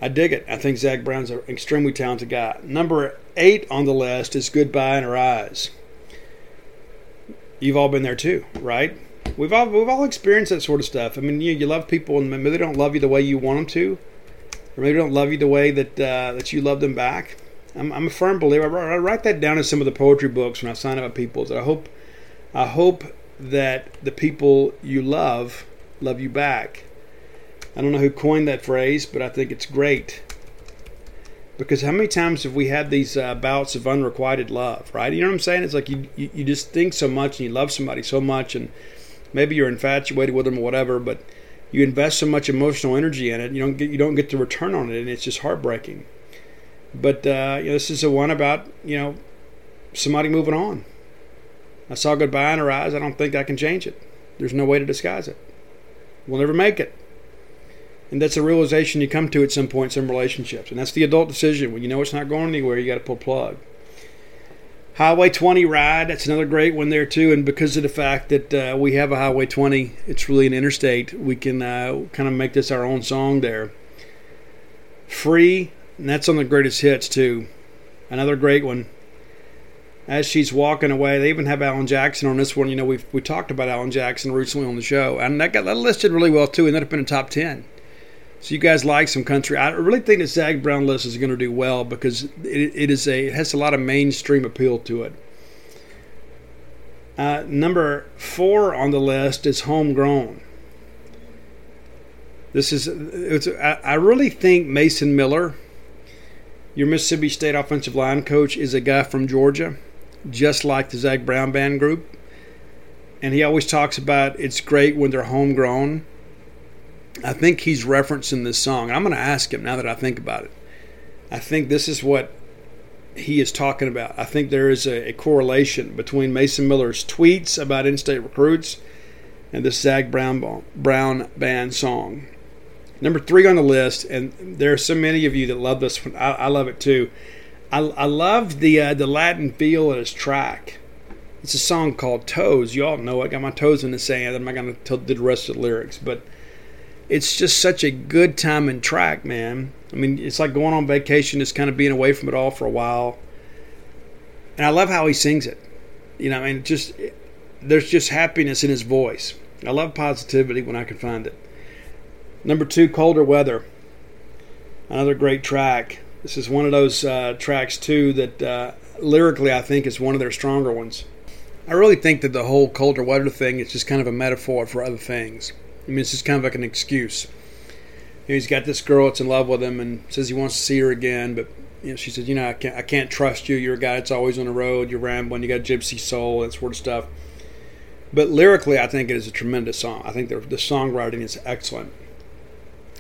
I dig it. I think Zac Brown's an extremely talented guy. Number eight on the list is "Goodbye in Her Eyes." You've all been there too, right? We've all we've all experienced that sort of stuff. I mean, you you love people and maybe they don't love you the way you want them to, or maybe they don't love you the way that uh, that you love them back. I'm, I'm a firm believer. I write that down in some of the poetry books when I sign up with people. I hope I hope that the people you love love you back. I don't know who coined that phrase, but I think it's great. Because how many times have we had these uh, bouts of unrequited love, right? You know what I'm saying? It's like you, you, you just think so much and you love somebody so much, and maybe you're infatuated with them or whatever, but you invest so much emotional energy in it, you don't get you don't get the return on it, and it's just heartbreaking. But uh, you know, this is the one about you know somebody moving on. I saw goodbye in her eyes. I don't think I can change it. There's no way to disguise it. We'll never make it. And that's a realization you come to at some point in some relationships. And that's the adult decision. When you know it's not going anywhere, you got to pull plug. Highway 20 ride, that's another great one there too. And because of the fact that uh, we have a Highway 20, it's really an interstate, we can uh, kind of make this our own song there. Free, and that's on the greatest hits too. Another great one as she's walking away. They even have Alan Jackson on this one. You know, we we talked about Alan Jackson recently on the show, and that got that listed really well too. Ended up in the top ten. So you guys like some country? I really think the Zac Brown list is going to do well because it, it is a it has a lot of mainstream appeal to it. Uh, number four on the list is Homegrown. This is it's. I, I really think Mason Miller, your Mississippi State offensive line coach, is a guy from Georgia just like the Zac Brown Band group. And he always talks about it's great when they're homegrown. I think he's referencing this song. I'm going to ask him now that I think about it. I think this is what he is talking about. I think there is a, a correlation between Mason Miller's tweets about in-state recruits and this Zac Brown Brown Band song. Number three on the list, and there are so many of you that love this one. I, I love it too. I, I love the uh, the Latin feel of his track. It's a song called Toes. You all know I got my toes in the sand. I'm not going to tell the rest of the lyrics, but it's just such a good time and track, man. I mean, it's like going on vacation, just kind of being away from it all for a while. And I love how he sings it. You know, I mean, just there's just happiness in his voice. I love positivity when I can find it. Number two, Colder Weather. Another great track. This is one of those uh, tracks too that uh, lyrically I think is one of their stronger ones. I really think that the whole colder weather thing is just kind of a metaphor for other things. I mean, it's just kind of like an excuse. You know, he's got this girl that's in love with him and says he wants to see her again, but you know, she says, you know, I can't, I can't trust you. You're a guy that's always on the road. You're rambling. You got gypsy soul, that sort of stuff. But lyrically, I think it is a tremendous song. I think the, the songwriting is excellent,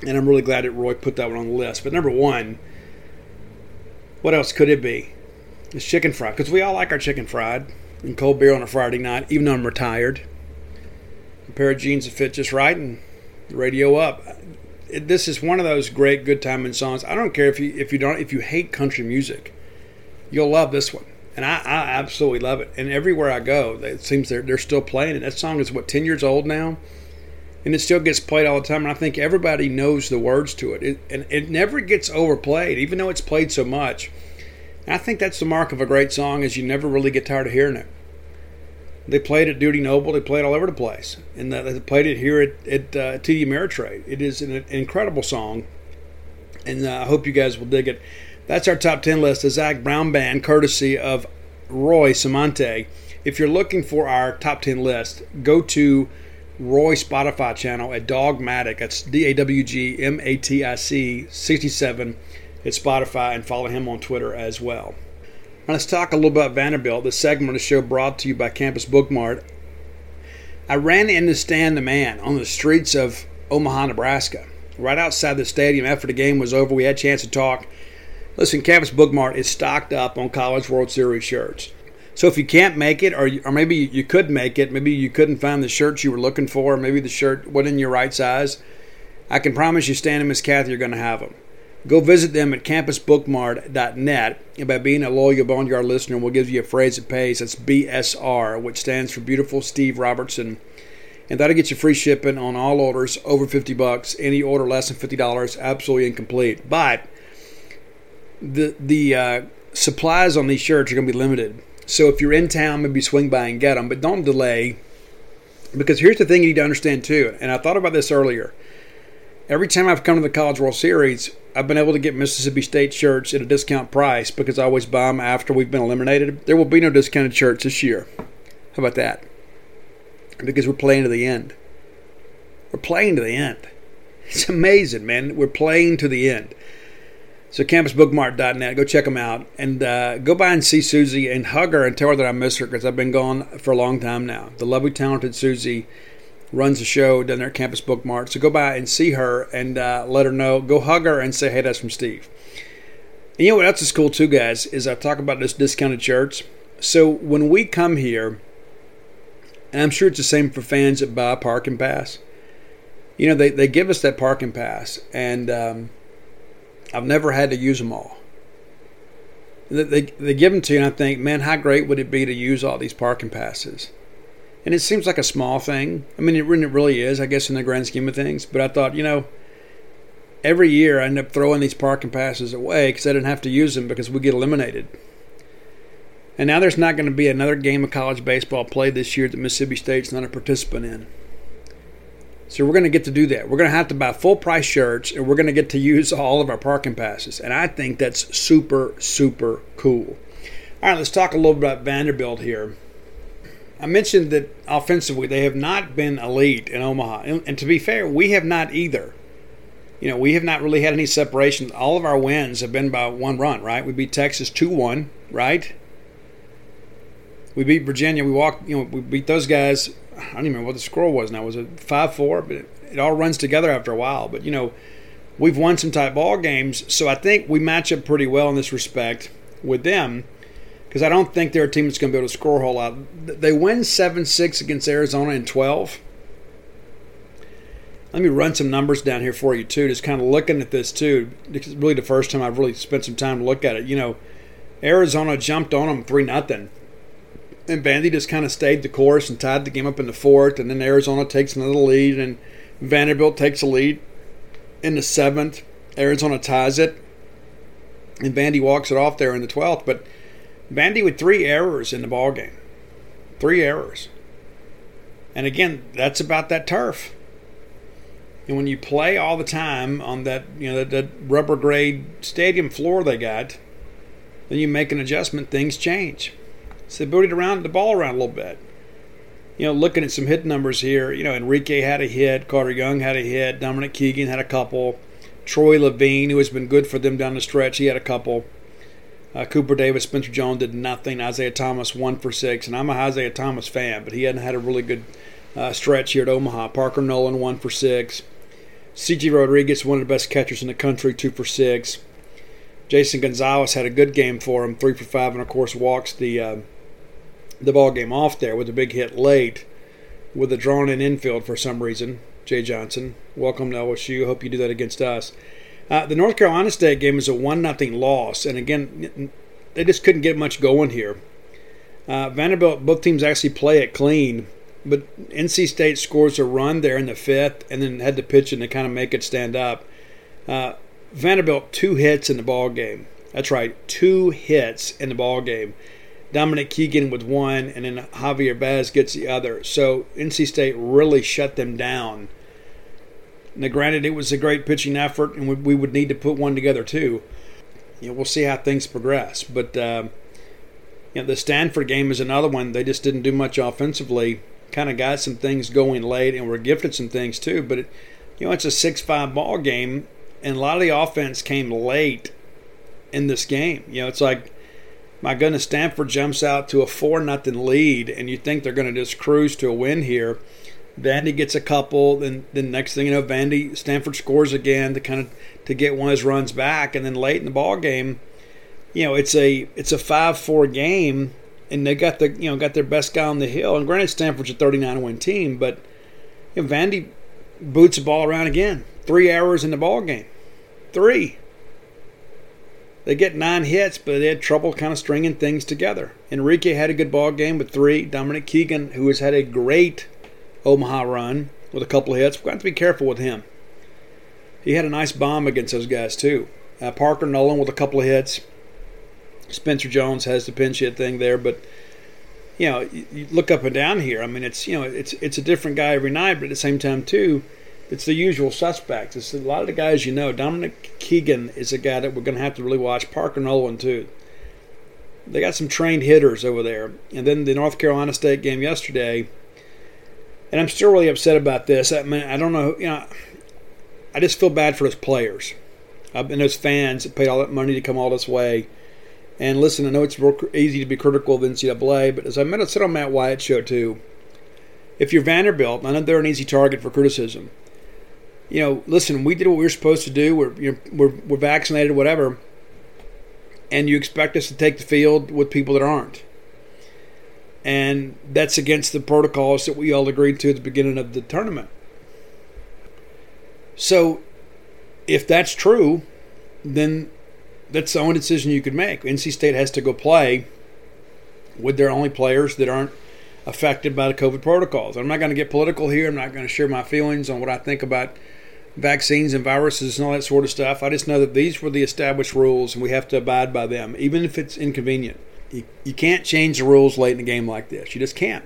and I'm really glad that Roy put that one on the list. But number one what else could it be? It's chicken fried because we all like our chicken fried and cold beer on a Friday night, even though I'm retired. Pair of jeans that fit just right and the radio up. This is one of those great good timing songs. I don't care if you if you don't if you hate country music, you'll love this one, and I, I absolutely love it. And everywhere I go, it seems they're they're still playing it. That song is what ten years old now and it still gets played all the time. And I think everybody knows the words to it, it and it never gets overplayed, even though it's played so much. And I think that's the mark of a great song is you never really get tired of hearing it. They played at Dudy Noble. They played all over the place, and they played it here at, at uh, TD Ameritrade. It is an incredible song, and uh, I hope you guys will dig it. That's our top ten list. The Zac Brown Band, courtesy of Roy Samante. If you're looking for our top ten list, go to Roy Spotify channel at Dawgmatic. That's D A W G M A T I C 67 at Spotify and follow him on Twitter as well. Now let's talk a little about Vanderbilt. This segment of the show brought to you by Campus Bookmart. I ran into Stan the Man on the streets of Omaha, Nebraska. Right outside the stadium after the game was over, we had a chance to talk. Listen, Campus Bookmart is stocked up on College World Series shirts. So if you can't make it, or, or maybe you could make it, maybe you couldn't find the shirt you were looking for, maybe the shirt wasn't in your right size, I can promise you Stan and Miss Kathy are going to have them. Go visit them at campusbookmart.net. And by being a loyal Boneyard listener, we'll give you a phrase that pays. That's BSR, which stands for Beautiful Steve Robertson. And that'll get you free shipping on all orders over 50 bucks. Any order less than $50, absolutely incomplete. But the the uh, supplies on these shirts are going to be limited. So if you're in town, maybe swing by and get them, but don't delay. Because here's the thing you need to understand too, and I thought about this earlier. Every time I've come to the College World Series, I've been able to get Mississippi State shirts at a discount price because I always buy them after we've been eliminated. There will be no discounted shirts this year. How about that? Because we're playing to the end. We're playing to the end. It's amazing, man. We're playing to the end. So campusbookmart.net, go check them out and uh, go by and see Susie and hug her and tell her that I miss her because I've been gone for a long time now. The lovely, talented Susie runs the show down there at Campus Bookmart. So go by and see her and uh, let her know. Go hug her and say, hey, that's from Steve. And you know what else is cool too, guys, is I talk about this discounted shirts. So when we come here, and I'm sure it's the same for fans that buy a parking pass, you know, they, they give us that parking pass, and um, I've never had to use them all. They, they give them to you, and I think, man, how great would it be to use all these parking passes? And it seems like a small thing. I mean, it really is, I guess, in the grand scheme of things. But I thought, you know, every year I end up throwing these parking passes away because I didn't have to use them because we get eliminated. And now there's not going to be another game of college baseball played this year that Mississippi State's not a participant in. So we're going to get to do that. We're going to have to buy full price shirts and we're going to get to use all of our parking passes. And I think that's super, super cool. All right, let's talk a little bit about Vanderbilt here. I mentioned that offensively they have not been elite in Omaha. And, and, to be fair, we have not either. You know, we have not really had any separation. All of our wins have been by one run, right? We beat Texas 2 1, right? We beat Virginia. We walked, you know, we beat those guys I don't even remember what the score was now. Was it five four? But it, it, all runs together after a while. But you know, we've won some tight ball games, so I think we match up pretty well in this respect with them. Because I don't think they're a team that's going to be able to score a whole lot. They win seven six against Arizona in twelve. Let me run some numbers down here for you too. Just kind of looking at this too. It's really the first time I've really spent some time to look at it. You know, Arizona jumped on them three nothing and Vandy just kind of stayed the course and tied the game up in the fourth, and then Arizona takes another lead, and Vanderbilt takes a lead in the seventh. Arizona ties it, and Vandy walks it off there in the twelfth. But Vandy with three errors in the ball game, three errors, and again, that's about that turf. And when you play all the time on that, you know, that, that rubber grade stadium floor they got, then you make an adjustment. Things change. So they booted around the ball around a little bit. You know, looking at some hit numbers here, you know, Enrique had a hit, Carter Young had a hit, Dominic Keegan had a couple, Troy LaNeve, who has been good for them down the stretch, he had a couple. Uh, Cooper Davis, Spencer Jones did nothing. Isaiah Thomas one for six, and I'm a Isaiah Thomas fan, but he hadn't had a really good uh, stretch here at Omaha. Parker Noland one for six. C.J. Rodriguez, one of the best catchers in the country, two for six. Jayson Gonzalez had a good game for him, three for five, and of course walks the uh, the ball game off there with a big hit late with a drawn in infield for some reason. Jay Johnson, welcome to LSU. Hope you do that against us. Uh, the North Carolina State game is a one nothing loss, and again, they just couldn't get much going here. Uh, Vanderbilt, both teams actually play it clean, but NC State scores a run there in the fifth, and then had to pitch it to kind of make it stand up. Uh, Vanderbilt two hits in the ball game. That's right, two hits in the ball game. Dominic Keegan with one, and then Javier Vaz gets the other. So NC State really shut them down. Now, granted, it was a great pitching effort, and we, we would need to put one together too. You know, we'll see how things progress. But uh, you know, the Stanford game is another one. They just didn't do much offensively. kind of got some things going late, and we're gifted some things too. But it, you know, it's a six-five ball game, and a lot of the offense came late in this game. You know, it's like my goodness, Stanford jumps out to a four nothing lead, and you think they're going to just cruise to a win here. Vandy gets a couple, then the next thing you know, Vandy Stanford scores again to kind of to get one of his runs back, and then late in the ball game, you know, it's a it's a five four game, and they got the you know got their best guy on the hill. And granted, Stanford's a thirty nine win team, but you know, Vandy boots the ball around again. Three hours in the ball game, three. They get nine hits, but they had trouble kind of stringing things together. Enrique had a good ball game with three. Dominic Keegan, who has had a great Omaha run with a couple of hits, we've got to be careful with him. He had a nice bomb against those guys too. Uh, Parker Noland with a couple of hits. Spencer Jones has the pinch hit thing there, but you know, you look up and down here. I mean, it's you know, it's it's a different guy every night, but at the same time too, it's the usual suspects. It's a lot of the guys you know. Dominic Keegan is a guy that we're going to have to really watch. Parker Noland too. They got some trained hitters over there, and then the North Carolina State game yesterday. And I'm still really upset about this. I mean, I don't know. You know, I just feel bad for those players and those fans that paid all that money to come all this way. And listen, I know it's real easy to be critical of NCAA, but as I met said on Matt Wyatt's show too, if you're Vanderbilt, I know they're an easy target for criticism you know, listen, we did what we were supposed to do. We're you know, we're we're vaccinated, whatever, and you expect us to take the field with people that aren't, and that's against the protocols that we all agreed to at the beginning of the tournament. So, if that's true, then that's the only decision you could make. NC State has to go play with their only players that aren't affected by the COVID protocols. I'm not going to get political here. I'm not going to share my feelings on what I think about vaccines and viruses and all that sort of stuff. I just know that these were the established rules and we have to abide by them, even if it's inconvenient. You, you can't change the rules late in a game like this. You just can't.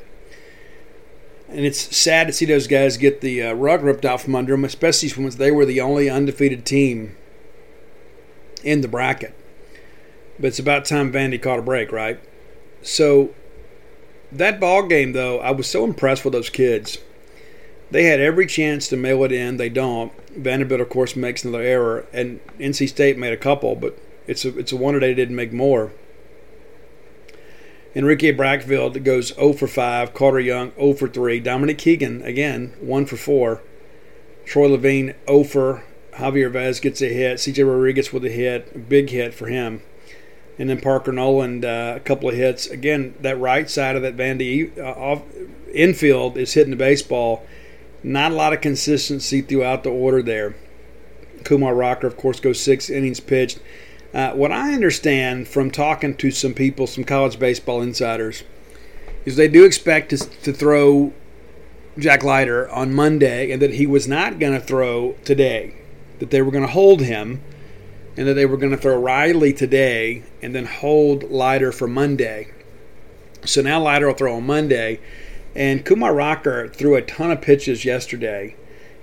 And it's sad to see those guys get the uh, rug ripped out from under them, especially since they were the only undefeated team in the bracket. But it's about time Vandy caught a break, right? So that ball game, though, I was so impressed with those kids. They had every chance to mail it in. They don't. Vanderbilt, of course, makes another error, and NC State made a couple, but it's a it's a wonder they didn't make more. Enrique Bradfield goes 0 for 5. Carter Young 0 for 3. Dominic Keegan again 1 for 4. Troy LaNeve 0 for. Javier Vaz gets a hit. CJ Rodriguez with a hit, big hit for him. And then Parker Noland uh, a couple of hits. Again, that right side of that Vandy uh, off, infield is hitting the baseball not a lot of consistency throughout the order there. Kumar Rocker, of course, goes six innings pitched. Uh, what I understand from talking to some people, some college baseball insiders, is they do expect to, to throw Jack Leiter on Monday and that he was not going to throw today, that they were going to hold him and that they were going to throw Riley today and then hold Leiter for Monday. So now Leiter will throw on Monday. And Kumar Rocker threw a ton of pitches yesterday.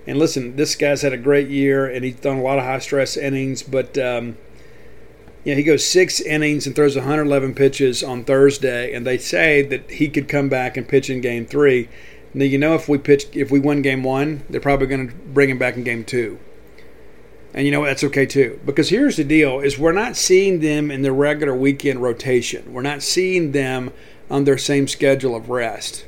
And listen, this guy's had a great year, and he's done a lot of high stress innings. But um, you know, he goes six innings and throws 111 pitches on Thursday, and they say that he could come back and pitch in Game Three. Now you know if we pitch, if we win Game One, they're probably going to bring him back in Game Two. And you know that's okay too, because here's the deal: is we're not seeing them in the regular weekend rotation. We're not seeing them on their same schedule of rest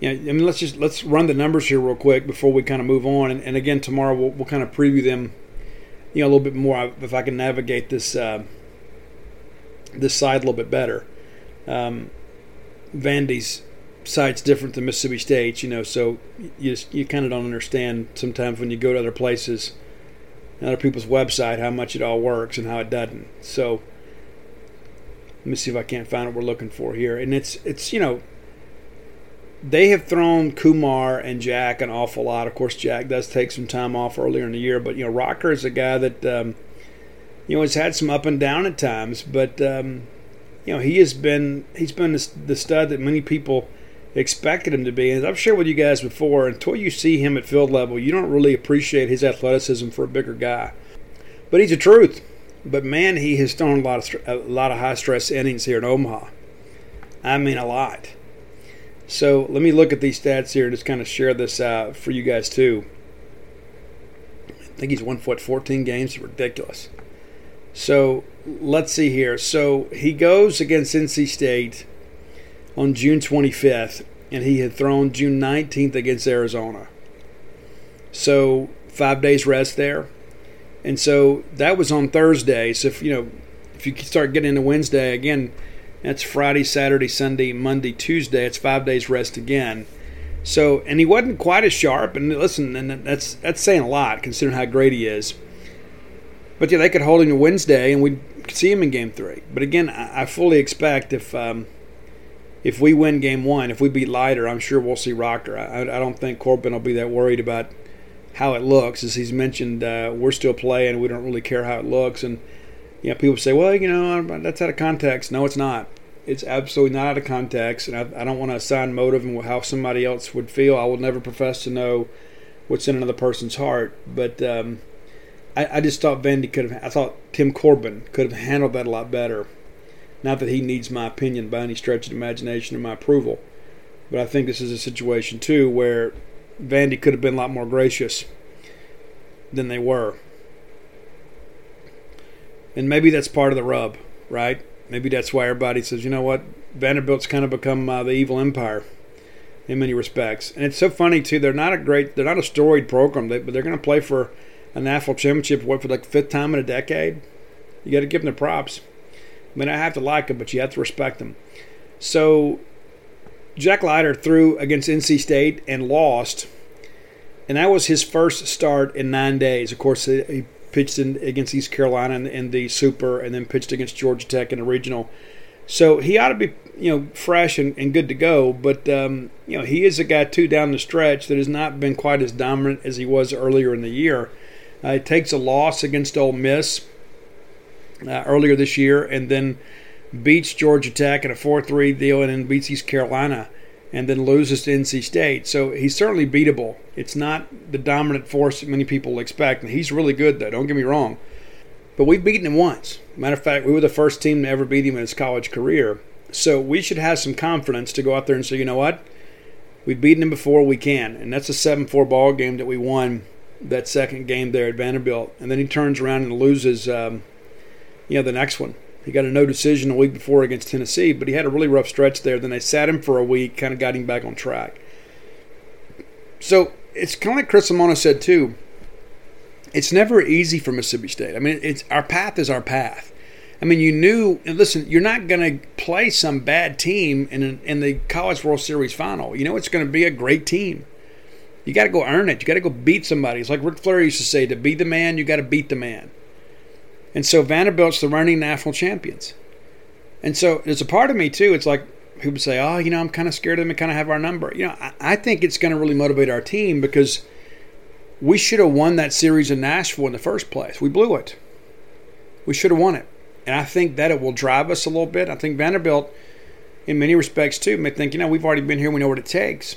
you know, I mean, let's just let's run the numbers here real quick before we kind of move on. And, and again, tomorrow we'll, we'll kind of preview them, you know, a little bit more if I can navigate this uh, this side a little bit better. Um, Vandy's site's different than Mississippi State, you know, so you just, you kind of don't understand sometimes when you go to other places, other people's website, how much it all works and how it doesn't. So let me see if I can't find what we're looking for here. And it's it's you know they have thrown Kumar and Jack an awful lot. Of course, Jack does take some time off earlier in the year, but you know, Rocker is a guy that um, you know has had some up and down at times, but um, you know he has been he's been the stud that many people expected him to be. And I've shared with you guys before, until you see him at field level, you don't really appreciate his athleticism for a bigger guy. But he's a truth. But man, he has thrown a lot of a lot of high stress innings here in Omaha. I mean, a lot. So let me look at these stats here and just kind of share this out for you guys too. I think he's one foot 14 games. Ridiculous. So let's see here. So he goes against NC State on June 25th, and he had thrown June 19th against Arizona. So five days rest there. And so that was on Thursday. So if you know, if you start getting into Wednesday again, that's Friday, Saturday, Sunday, Monday, Tuesday. It's five days rest again. So and he wasn't quite as sharp. And listen, and that's that's saying a lot considering how great he is. But yeah, they could hold him to Wednesday, and we'd see him in Game Three. But again, I fully expect if um, if we win Game One, if we beat Leiter, I'm sure we'll see Rocker. I, I don't think Corbin will be that worried about how it looks. As he's mentioned, uh, we're still playing. We don't really care how it looks. And you know, people say, well, you know, that's out of context. No, it's not. It's absolutely not out of context. And I, I don't want to assign motive and how somebody else would feel. I will never profess to know what's in another person's heart. But um, I, I, just thought Vandy could have. I thought Tim Corbin could have handled that a lot better. Not that he needs my opinion by any stretch of imagination or my approval, but I think this is a situation too where Vandy could have been a lot more gracious than they were. And maybe that's part of the rub, right? Maybe that's why everybody says, you know what, Vanderbilt's kind of become uh, the evil empire in many respects. And it's so funny too. They're not a great, they're not a storied program, but they're going to play for a national championship. What for like fifth time in a decade? You got to give them the props. I mean, I have to like them, but you have to respect them. So Jack Leiter threw against NC State and lost, and that was his first start in nine days. Of course, he pitched in, against East Carolina in, in, the Super, and then pitched against Georgia Tech in the regional. So he ought to be, you know, fresh and, and good to go. But um, you know, he is a guy too down the stretch that has not been quite as dominant as he was earlier in the year. Uh, he takes a loss against Ole Miss uh, earlier this year, and then beats Georgia Tech in a 4 3 deal and then beats East Carolina and then loses to NC State. So he's certainly beatable. It's not the dominant force that many people expect. And he's really good, though, don't get me wrong. But we've beaten him once. Matter of fact, we were the first team to ever beat him in his college career. So we should have some confidence to go out there and say, you know what? We've beaten him before, we can. And that's a 7 4 ball game that we won that second game there at Vanderbilt. And then he turns around and loses, um, you know, the next one. He got a no decision a week before against Tennessee, but he had a really rough stretch there. Then they sat him for a week, kind of got him back on track. So it's kind of like Chris Lemonis said too. It's never easy for Mississippi State. I mean, it's our path is our path. I mean, you knew. Listen, you're not going to play some bad team in in the College World Series final. You know, it's going to be a great team. You got to go earn it. You got to go beat somebody. It's like Ric Flair used to say: to be the man, you got to beat the man. And so Vanderbilt's the reigning national champions. And so there's a part of me too. It's like people say, "Oh, you know, I'm kind of scared of them to kind of have our number." You know, I, I think it's going to really motivate our team because we should have won that series in Nashville in the first place. We blew it. We should have won it, and I think that it will drive us a little bit. I think Vanderbilt, in many respects too, may think, you know, we've already been here. We know what it takes.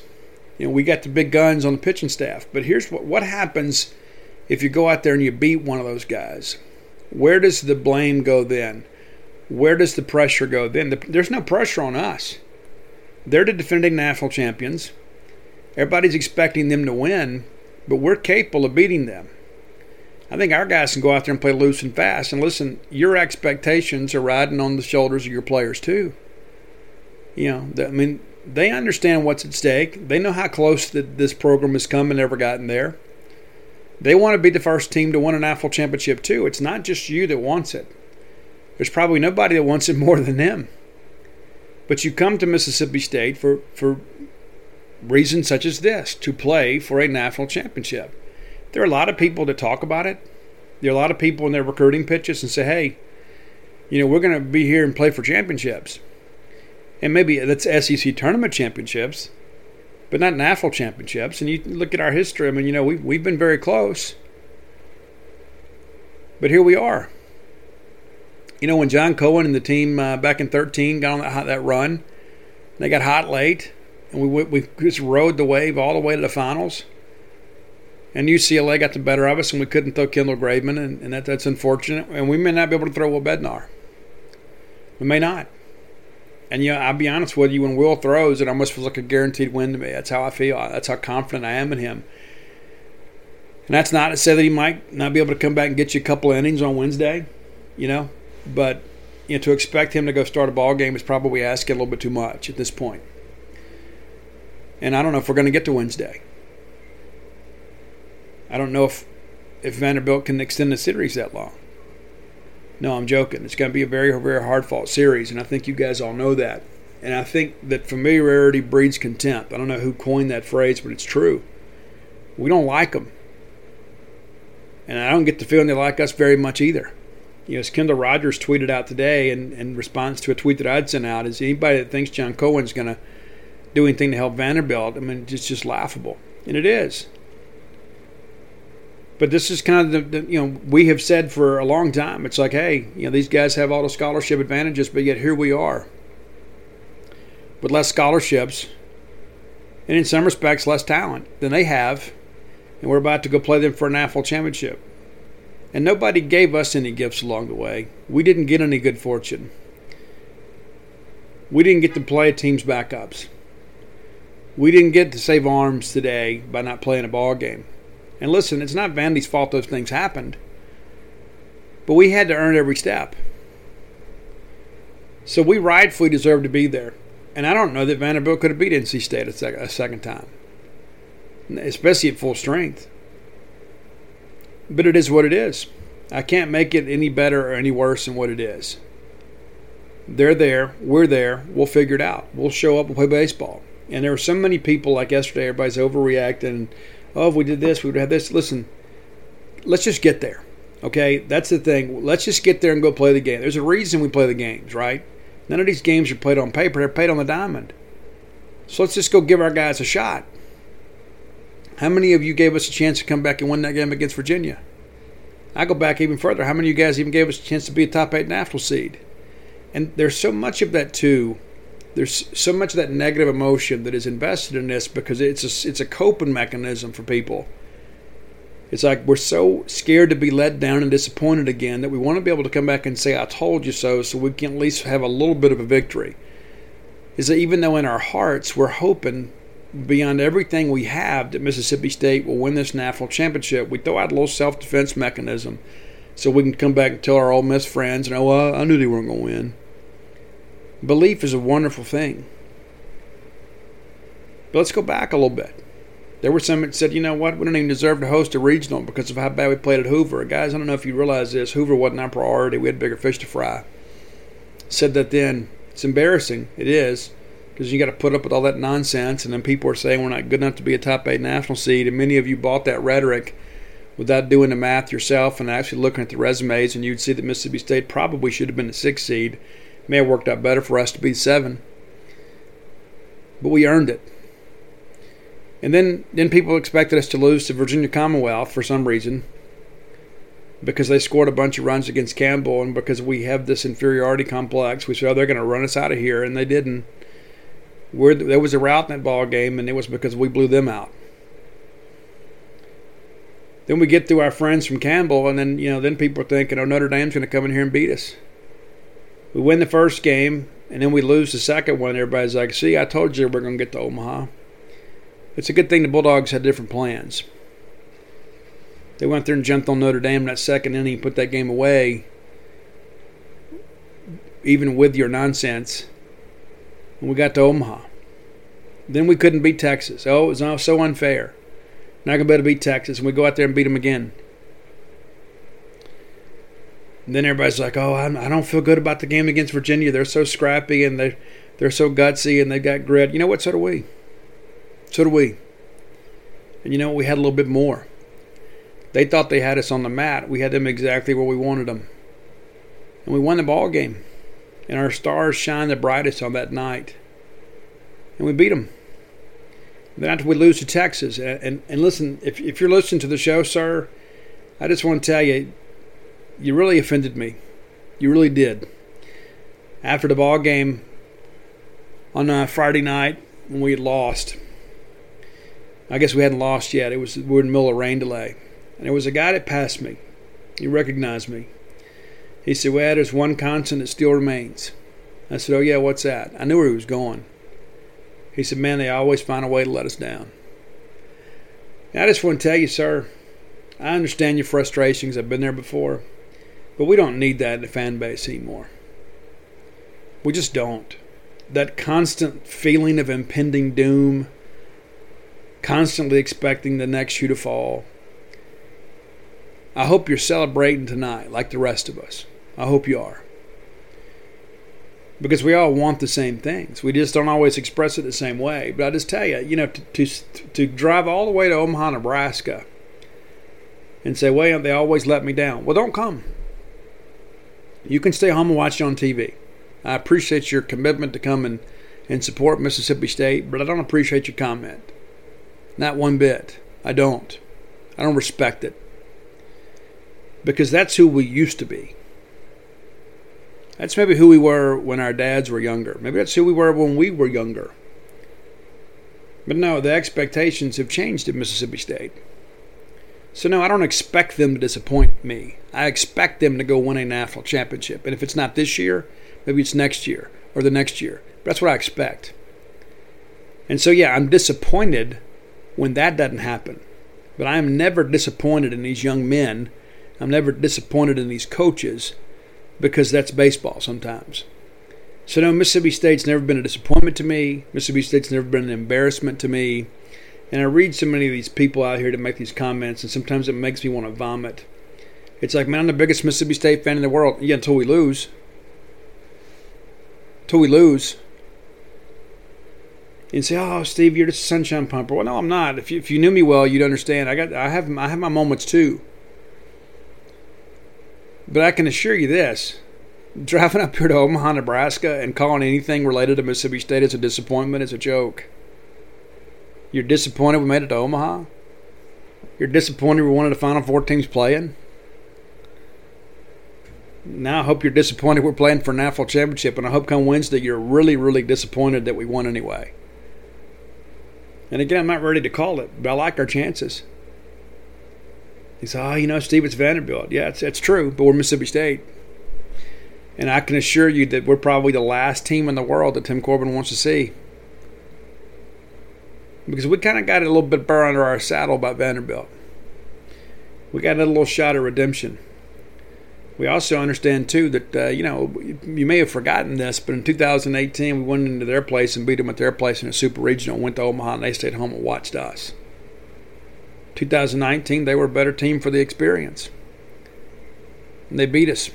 You know, we got the big guns on the pitching staff. But here's what what happens if you go out there and you beat one of those guys where does the blame go then? Where does the pressure go then? There's no pressure on us. They're the defending national champions. Everybody's expecting them to win, but we're capable of beating them. I think our guys can go out there and play loose and fast. And listen, your expectations are riding on the shoulders of your players too. You know, I mean, they understand what's at stake. They know how close this program has come and never gotten there. They want to be the first team to win an national championship too. It's not just you that wants it. There's probably nobody that wants it more than them. But you come to Mississippi State for, for reasons such as this to play for a national championship. There are a lot of people that talk about it. There are a lot of people in their recruiting pitches and say, hey, you know, we're going to be here and play for championships. And maybe that's SEC tournament championships but not national championships. And you look at our history, I mean, you know, we've, we've been very close. But here we are. You know, when John Cohen and the team uh, back in 13 got on that, that run, they got hot late, and we, we just rode the wave all the way to the finals. And UCLA got the better of us, and we couldn't throw Kendall Graveman, and, and that, that's unfortunate. And we may not be able to throw Will Bednar. We may not. And you know, I'll be honest with you, when Will throws, it almost feels like a guaranteed win to me. That's how I feel. That's how confident I am in him. And that's not to say that he might not be able to come back and get you a couple innings on Wednesday, you know. But you know, to expect him to go start a ball game is probably asking a little bit too much at this point. And I don't know if we're going to get to Wednesday. I don't know if if Vanderbilt can extend the series that long. No, I'm joking. It's going to be a very, very hard fought series, and I think you guys all know that. And I think that familiarity breeds contempt. I don't know who coined that phrase, but it's true. We don't like them. And I don't get the feeling they like us very much either. You know, as Kendall Rogers tweeted out today in, in response to a tweet that I'd sent out, is anybody that thinks John Cohen's going to do anything to help Vanderbilt, I mean, it's just laughable. And it is. But this is kind of the, the, you know we have said for a long time. It's like, hey, you know these guys have all the scholarship advantages, but yet here we are with less scholarships, and in some respects less talent than they have, and we're about to go play them for a national championship. And nobody gave us any gifts along the way. We didn't get any good fortune. We didn't get to play team's backups. We didn't get to save arms today by not playing a ball game. And listen, it's not Vandy's fault those things happened, but we had to earn every step. So we rightfully deserve to be there. And I don't know that Vanderbilt could have beat NC State a, sec- a second time, especially at full strength. But it is what it is. I can't make it any better or any worse than what it is. They're there. We're there. We'll figure it out. We'll show up and play baseball. And there were so many people like yesterday, everybody's overreacting oh, if we did this, we would have this. Listen, let's just get there. Okay, that's the thing. Let's just get there and go play the game. There's a reason we play the games, right? None of these games are played on paper; they're played on the diamond. So let's just go give our guys a shot. How many of you gave us a chance to come back and win that game against Virginia? I go back even further. How many of you guys even gave us a chance to be a top eight national seed? And there's so much of that too there's so much of that negative emotion that is invested in this because it's a, it's a coping mechanism for people. It's like we're so scared to be let down and disappointed again that we want to be able to come back and say, I told you so, so we can at least have a little bit of a victory. Is that even though in our hearts we're hoping beyond everything we have that Mississippi State will win this national championship, we throw out a little self defense mechanism so we can come back and tell our Ole Miss friends, and oh, I knew they weren't going to win. Belief is a wonderful thing. But let's go back a little bit. There were some that said, you know what, we don't even deserve to host a regional because of how bad we played at Hoover. Guys, I don't know if you realize this. Hoover wasn't our priority. We had bigger fish to fry. Said that then. It's embarrassing. It is. Because you got to put up with all that nonsense, and then people are saying we're not good enough to be a top eight national seed. And many of you bought that rhetoric without doing the math yourself and actually looking at the resumes, and you'd see that Mississippi State probably should have been the sixth seed May have worked out better for us to be seven. But we earned it. And then, then people expected us to lose to Virginia Commonwealth for some reason because they scored a bunch of runs against Campbell and because we have this inferiority complex. We said, oh, they're going to run us out of here, and they didn't. We're, there was a route in that ball game, and it was because we blew them out. Then we get through our friends from Campbell, and then you know, then people are thinking, "Oh, Notre Dame's going to come in here and beat us." We win the first game and then we lose the second one. Everybody's like, see, I told you we're going to get to Omaha. It's a good thing the Bulldogs had different plans. They went there and jumped on Notre Dame in that second inning, put that game away, even with your nonsense. And we got to Omaha. Then we couldn't beat Texas. Oh, it was so unfair. Not going to be able to beat Texas. And we go out there and beat them again. And then everybody's like, "Oh, I'm, I do not feel good about the game against Virginia. They're so scrappy and they they're so gutsy and they got grit." You know what? So do we. So do we. And you know what? we had a little bit more. They thought they had us on the mat. We had them exactly where we wanted them, and we won the ball game. And our stars shine the brightest on that night, and we beat them. then after we lose to Texas, and, and, and listen, if, if you're listening to the show, sir, I just want to tell you you really offended me. You really did. After the ball game on uh, Friday night when we had lost, I guess we hadn't lost yet. It was we were in the middle of rain delay, and there was a guy that passed me. He recognized me. He said, "Well, there's one constant that still remains. I said, Oh, yeah, what's that? I knew where he was going. He said, Man, they always find a way to let us down. And I just want to tell you, sir, I understand your frustrations. I've been there before. But we don't need that in the fan base anymore. We just don't. That constant feeling of impending doom, constantly expecting the next shoe to fall. I hope you're celebrating tonight like the rest of us. I hope you are. Because we all want the same things. We just don't always express it the same way. But I just tell you, you know, to, to, to drive all the way to Omaha, Nebraska and say, well, they always let me down. Well, don't come. You can stay home and watch it on TV. I appreciate your commitment to come and, and support Mississippi State, but I don't appreciate your comment. Not one bit. I don't. I don't respect it. Because that's who we used to be. That's maybe who we were when our dads were younger. Maybe that's who we were when we were younger. But no, the expectations have changed at Mississippi State. So, no, I don't expect them to disappoint me. I expect them to go win a national championship. And if it's not this year, maybe it's next year or the next year. But that's what I expect. And so, yeah, I'm disappointed when that doesn't happen. But I am never disappointed in these young men. I'm never disappointed in these coaches because that's baseball sometimes. So, no, Mississippi State's never been a disappointment to me. Mississippi State's never been an embarrassment to me. And I read so many of these people out here to make these comments, and sometimes it makes me want to vomit. It's like, man, I'm the biggest Mississippi State fan in the world. Yeah, until we lose. Until we lose. And say, oh, Steve, you're just a sunshine pumper. Well, no, I'm not. If you, if you knew me well, you'd understand. I got, I have, I have my moments too. But I can assure you this: driving up here to Omaha, Nebraska, and calling anything related to Mississippi State as a disappointment is a joke. You're disappointed we made it to Omaha? You're disappointed we wanted the Final Four teams playing? Now I hope you're disappointed we're playing for a national championship, and I hope come Wednesday you're really, really disappointed that we won anyway. And again, I'm not ready to call it, but I like our chances. He said, "Oh, you know, Steve, it's Vanderbilt. Yeah, it's, it's true, but we're Mississippi State, and I can assure you that we're probably the last team in the world that Tim Corbin wants to see." Because we kind of got a little bit burr under our saddle about Vanderbilt. We got a little shot of redemption. We also understand too that uh, you know you may have forgotten this, but in 2018 we went into their place and beat them at their place in a super regional. Went to Omaha and they stayed home and watched us. 2019 they were a better team for the experience, and they beat us.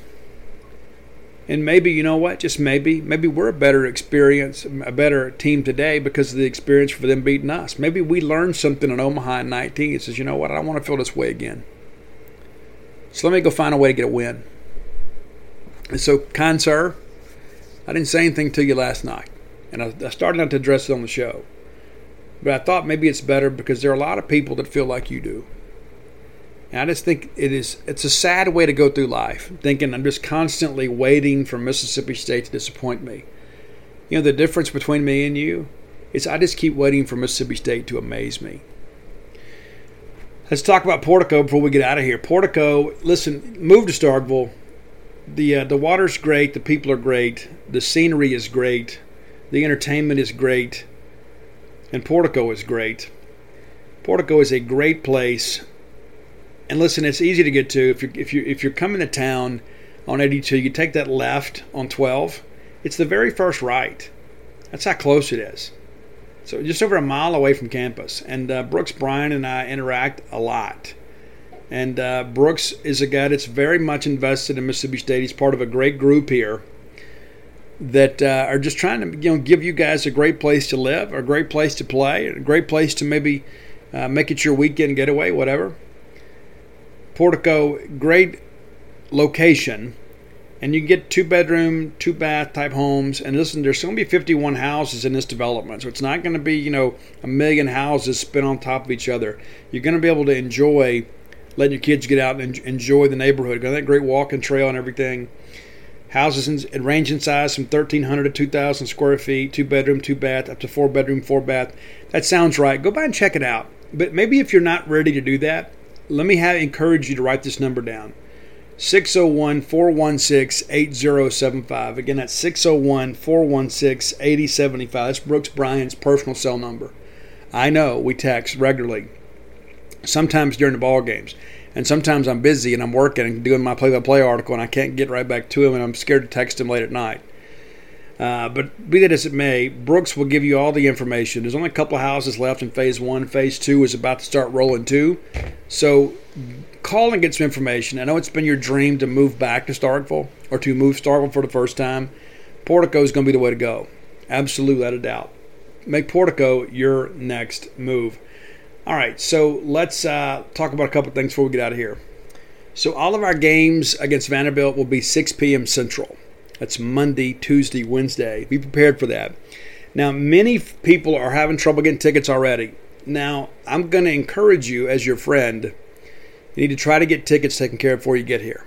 And maybe, you know what, just maybe, maybe we're a better experience, a better team today because of the experience for them beating us. Maybe we learned something in Omaha in 19 and says, you know what, I don't want to feel this way again. So let me go find a way to get a win. And so, kind sir, I didn't say anything to you last night. And I, I started not to address it on the show. But I thought maybe it's better because there are a lot of people that feel like you do. And I just think it is it's a sad way to go through life, thinking I'm just constantly waiting for Mississippi State to disappoint me. You know the difference between me and you is I just keep waiting for Mississippi State to amaze me. Let's talk about Portico before we get out of here. Portico, listen, move to Starkville. The uh, the water's great, the people are great, the scenery is great, the entertainment is great, and Portico is great. Portico is a great place and listen, it's easy to get to if you if you if you're coming to town on 82, you take that left on 12. It's the very first right. That's how close it is. So just over a mile away from campus. And uh, Brooks Bryan and I interact a lot. And uh, Brooks is a guy that's very much invested in Mississippi State. He's part of a great group here that uh, are just trying to you know give you guys a great place to live, a great place to play, a great place to maybe uh, make it your weekend getaway, whatever. Portico, great location, and you get two bedroom, two bath type homes. And listen, there's going to be 51 houses in this development, so it's not going to be you know a million houses spin on top of each other. You're going to be able to enjoy letting your kids get out and enjoy the neighborhood. Got that great walking trail and everything. Houses in, range in size from 1,300 to 2,000 square feet, two bedroom, two bath, up to four bedroom, four bath. That sounds right. Go by and check it out. But maybe if you're not ready to do that, let me have, encourage you to write this number down 601 416 8075. Again, that's 601 416 8075. That's Brooks Bryan's personal cell number. I know we text regularly, sometimes during the ball games. And sometimes I'm busy and I'm working and doing my play by play article and I can't get right back to him and I'm scared to text him late at night. Uh, but be that as it may, Brooks will give you all the information. There's only a couple of houses left in phase one. Phase two is about to start rolling too. So call and get some information. I know it's been your dream to move back to Starkville or to move Starkville for the first time. Portico is going to be the way to go. Absolutely, without a doubt. Make Portico your next move. All right, so let's uh, talk about a couple things before we get out of here. So, all of our games against Vanderbilt will be 6 p.m. Central. That's Monday, Tuesday, Wednesday. Be prepared for that. Now, many people are having trouble getting tickets already. Now, I'm going to encourage you as your friend, you need to try to get tickets taken care of before you get here.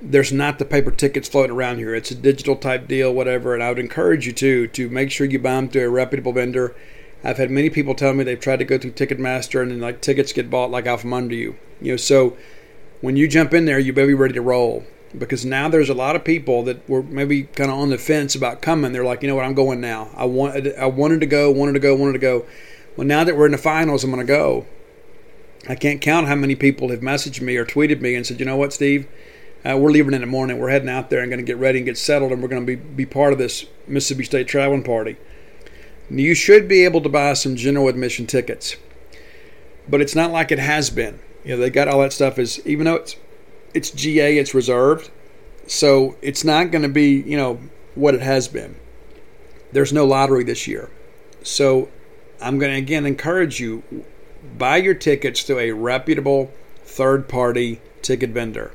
There's not the paper tickets floating around here. It's a digital type deal, whatever. And I would encourage you to to make sure you buy them through a reputable vendor I've had many people tell me they've tried to go through Ticketmaster and then like tickets get bought like out from under you. You know, so when you jump in there, you better be ready to roll because now there's a lot of people that were maybe kind of on the fence about coming. They're like, you know what, I'm going now. I wanted, I wanted to go, wanted to go, wanted to go. Well, now that we're in the finals, I'm going to go. I can't count how many people have messaged me or tweeted me and said, you know what, Steve, uh, we're leaving in the morning. We're heading out there and going to get ready and get settled, and we're going to be be part of this Mississippi State traveling party. You should be able to buy some general admission tickets, but it's not like it has been. You know, they got all that stuff is even though it's it's GA, it's reserved, so it's not going to be you know what it has been. There's no lottery this year, so I'm going to again encourage you buy your tickets through a reputable third party ticket vendor.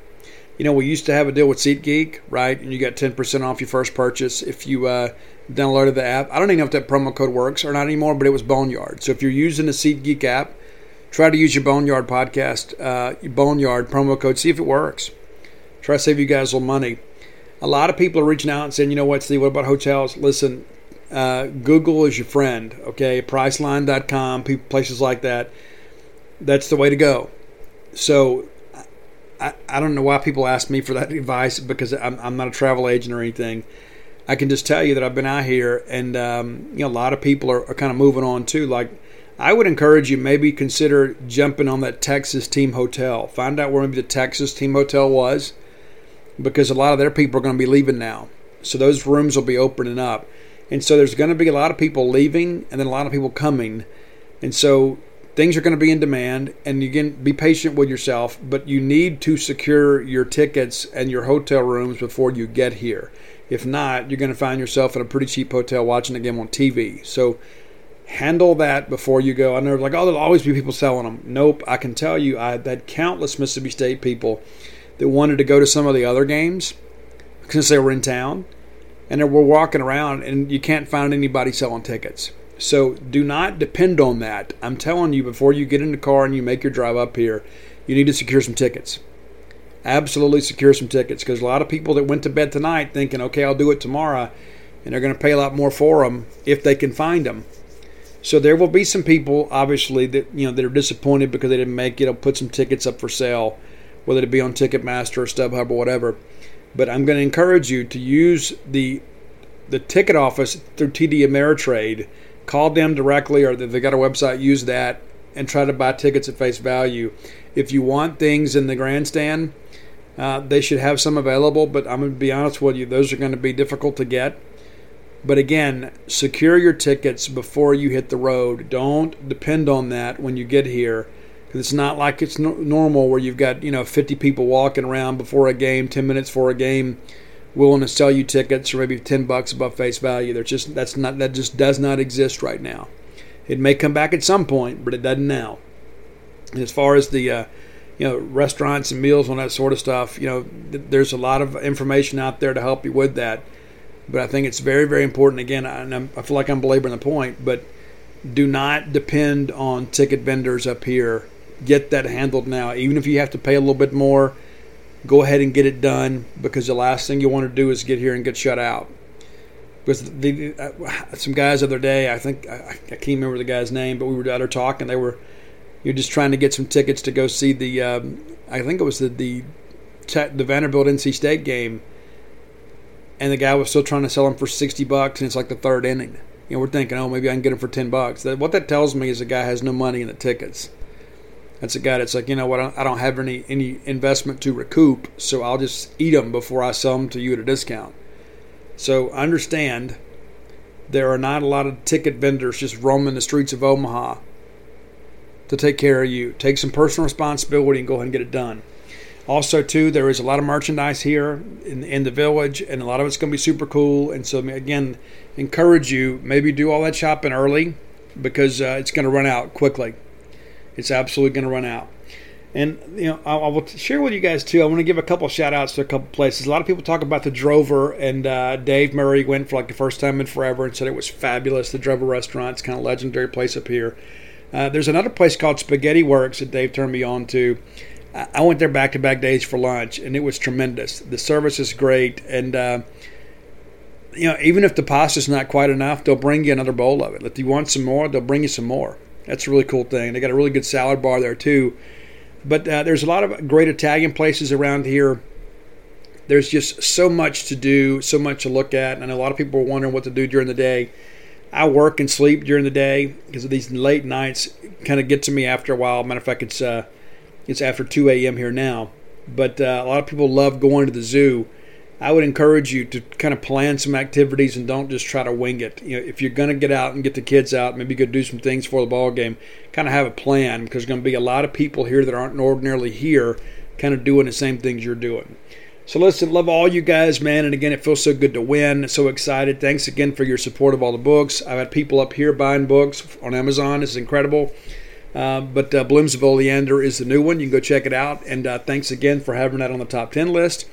You know, we used to have a deal with SeatGeek, right? And you got 10% off your first purchase if you uh, downloaded the app. I don't even know if that promo code works or not anymore, but it was Boneyard. So if you're using the SeatGeek app, try to use your Boneyard podcast, uh, Boneyard promo code, see if it works. Try to save you guys a little money. A lot of people are reaching out and saying, you know what, Steve, what about hotels? Listen, uh, Google is your friend, okay? Priceline.com, places like that. That's the way to go. So I, I don't know why people ask me for that advice because I'm, I'm not a travel agent or anything. I can just tell you that I've been out here, and um, you know a lot of people are, are kind of moving on too. Like I would encourage you maybe consider jumping on that Texas team hotel. Find out where maybe the Texas team hotel was, because a lot of their people are going to be leaving now. So those rooms will be opening up, and so there's going to be a lot of people leaving, and then a lot of people coming, and so things are going to be in demand and you can be patient with yourself but you need to secure your tickets and your hotel rooms before you get here if not, you're going to find yourself in a pretty cheap hotel watching the game on TV. So handle that before you go. I know, like, oh, there'll always be people selling them. Nope. I can tell you, I had countless Mississippi State people that wanted to go to some of the other games since they were in town, and they were walking around, and you can't find anybody selling tickets. So do not depend on that. I'm telling you, before you get in the car and you make your drive up here, you need to secure some tickets absolutely secure some tickets because a lot of people that went to bed tonight thinking, okay, I'll do it tomorrow, and they're going to pay a lot more for them if they can find them. So there will be some people, obviously, that you know that are disappointed because they didn't make it. I'll put some tickets up for sale, whether it be on Ticketmaster or StubHub or whatever. But I'm going to encourage you to use the the ticket office through TD Ameritrade. Call them directly, or if they got a website, use that and try to buy tickets at face value. If you want things in the grandstand, uh, they should have some available, but I'm going to be honest with you, those are going to be difficult to get. But again, secure your tickets before you hit the road. Don't depend on that when you get here. Because it's not like it's no- normal where you've got you know 50 people walking around before a game, 10 minutes for a game, willing to sell you tickets for maybe 10 bucks above face value. There's just that's not that just does not exist right now. It may come back at some point, but it doesn't now. And as far as the uh, you know restaurants and meals and that sort of stuff you know th- there's a lot of information out there to help you with that but i think it's very very important. Again I'm, i feel like i'm belaboring the point but do not depend on ticket vendors up here. Get that handled now. Even if you have to pay a little bit more go ahead and get it done because the last thing you want to do is get here and get shut out. Because the, uh, some guys the other day i think I, I can't remember the guy's name but we were out there talking. And they were you're just trying to get some tickets to go see the um, I think it was the the, the Vanderbilt NC State game, and the guy was still trying to sell them for sixty bucks, and it's like the third inning. You know, we're thinking, oh, maybe I can get them for ten bucks. That, what that tells me is the guy has no money in the tickets. That's a guy that's like, you know what, I don't have any any investment to recoup, so I'll just eat them before I sell them to you at a discount. So understand, there are not a lot of ticket vendors just roaming the streets of Omaha to take care of you. Take some personal responsibility and go ahead and get it done. Also, too, there is a lot of merchandise here in, in the village, and a lot of it's going to be super cool. And so, again, encourage you maybe do all that shopping early because uh, it's going to run out quickly. It's absolutely going to run out. And you know, I, I, will share with you guys too. I want to give a couple shout outs to a couple places. A lot of people talk about the Drover, and uh, Dave Murray went for like the first time in forever and said it was fabulous. The Drover restaurant, it's kind of legendary place up here. Uh, there's another place called Spaghetti Works that Dave turned me on to. I went there back to back days for lunch, and it was tremendous. The service is great, and uh, you know, even if the pasta's not quite enough, they'll bring you another bowl of it. If you want some more, they'll bring you some more. That's a really cool thing. They got a really good salad bar there too. But uh, there's a lot of great Italian places around here. There's just so much to do, so much to look at, and a lot of people are wondering what to do during the day. I work and sleep during the day because these late nights. Kind of get to me after a while. Matter of fact, it's uh, it's after 2 a.m. here now. But uh, a lot of people love going to the zoo. I would encourage you to kind of plan some activities and don't just try to wing it. You know, if you're going to get out and get the kids out, maybe go do some things for the ball game. Kind of have a plan because there's going to be a lot of people here that aren't ordinarily here, kind of doing the same things you're doing. So listen, love all you guys, man. And again, it feels so good to win. So excited. Thanks again for your support of all the books. I've had people up here buying books on Amazon. It's incredible. Uh, but uh, Blooms of Oleander is the new one. You can go check it out. And uh, thanks again for having that on the top 10 list.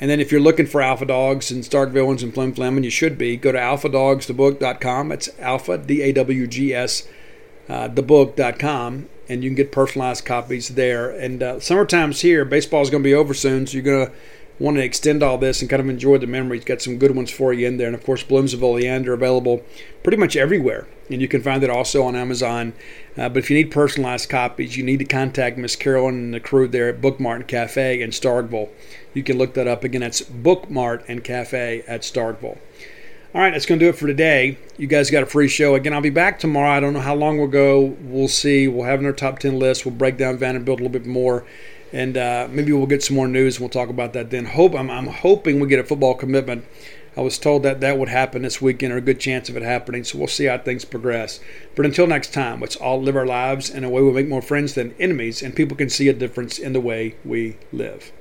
And then if you're looking for Alpha Dawgs and Stark Villains and Flim Flam, and you should be, go to alphadawgsthebook.com. It's alpha, D A W G S, uh, thebook.com and you can get personalized copies there. And uh, summertime's here. Baseball is going to be over soon, so you're going to want to extend all this and kind of enjoy the memories. Got some good ones for you in there. And of course, Blooms of Oleander available pretty much everywhere. And you can find it also on Amazon. Uh, but if you need personalized copies, you need to contact Miss Carolyn and the crew there at Bookmart and Cafe in Starkville. You can look that up. Again, that's Bookmart and Cafe at Starkville. All right, that's going to do it for today. You guys got a free show. Again, I'll be back tomorrow. I don't know how long we'll go. We'll see. We'll have our top 10 list. We'll break down Vanderbilt a little bit more. And uh, maybe we'll get some more news and we'll talk about that then. Hope I'm, I'm hoping we get a football commitment. I was told that that would happen this weekend, or a good chance of it happening. So we'll see how things progress. But until next time, let's all live our lives in a way we make more friends than enemies, and people can see a difference in the way we live.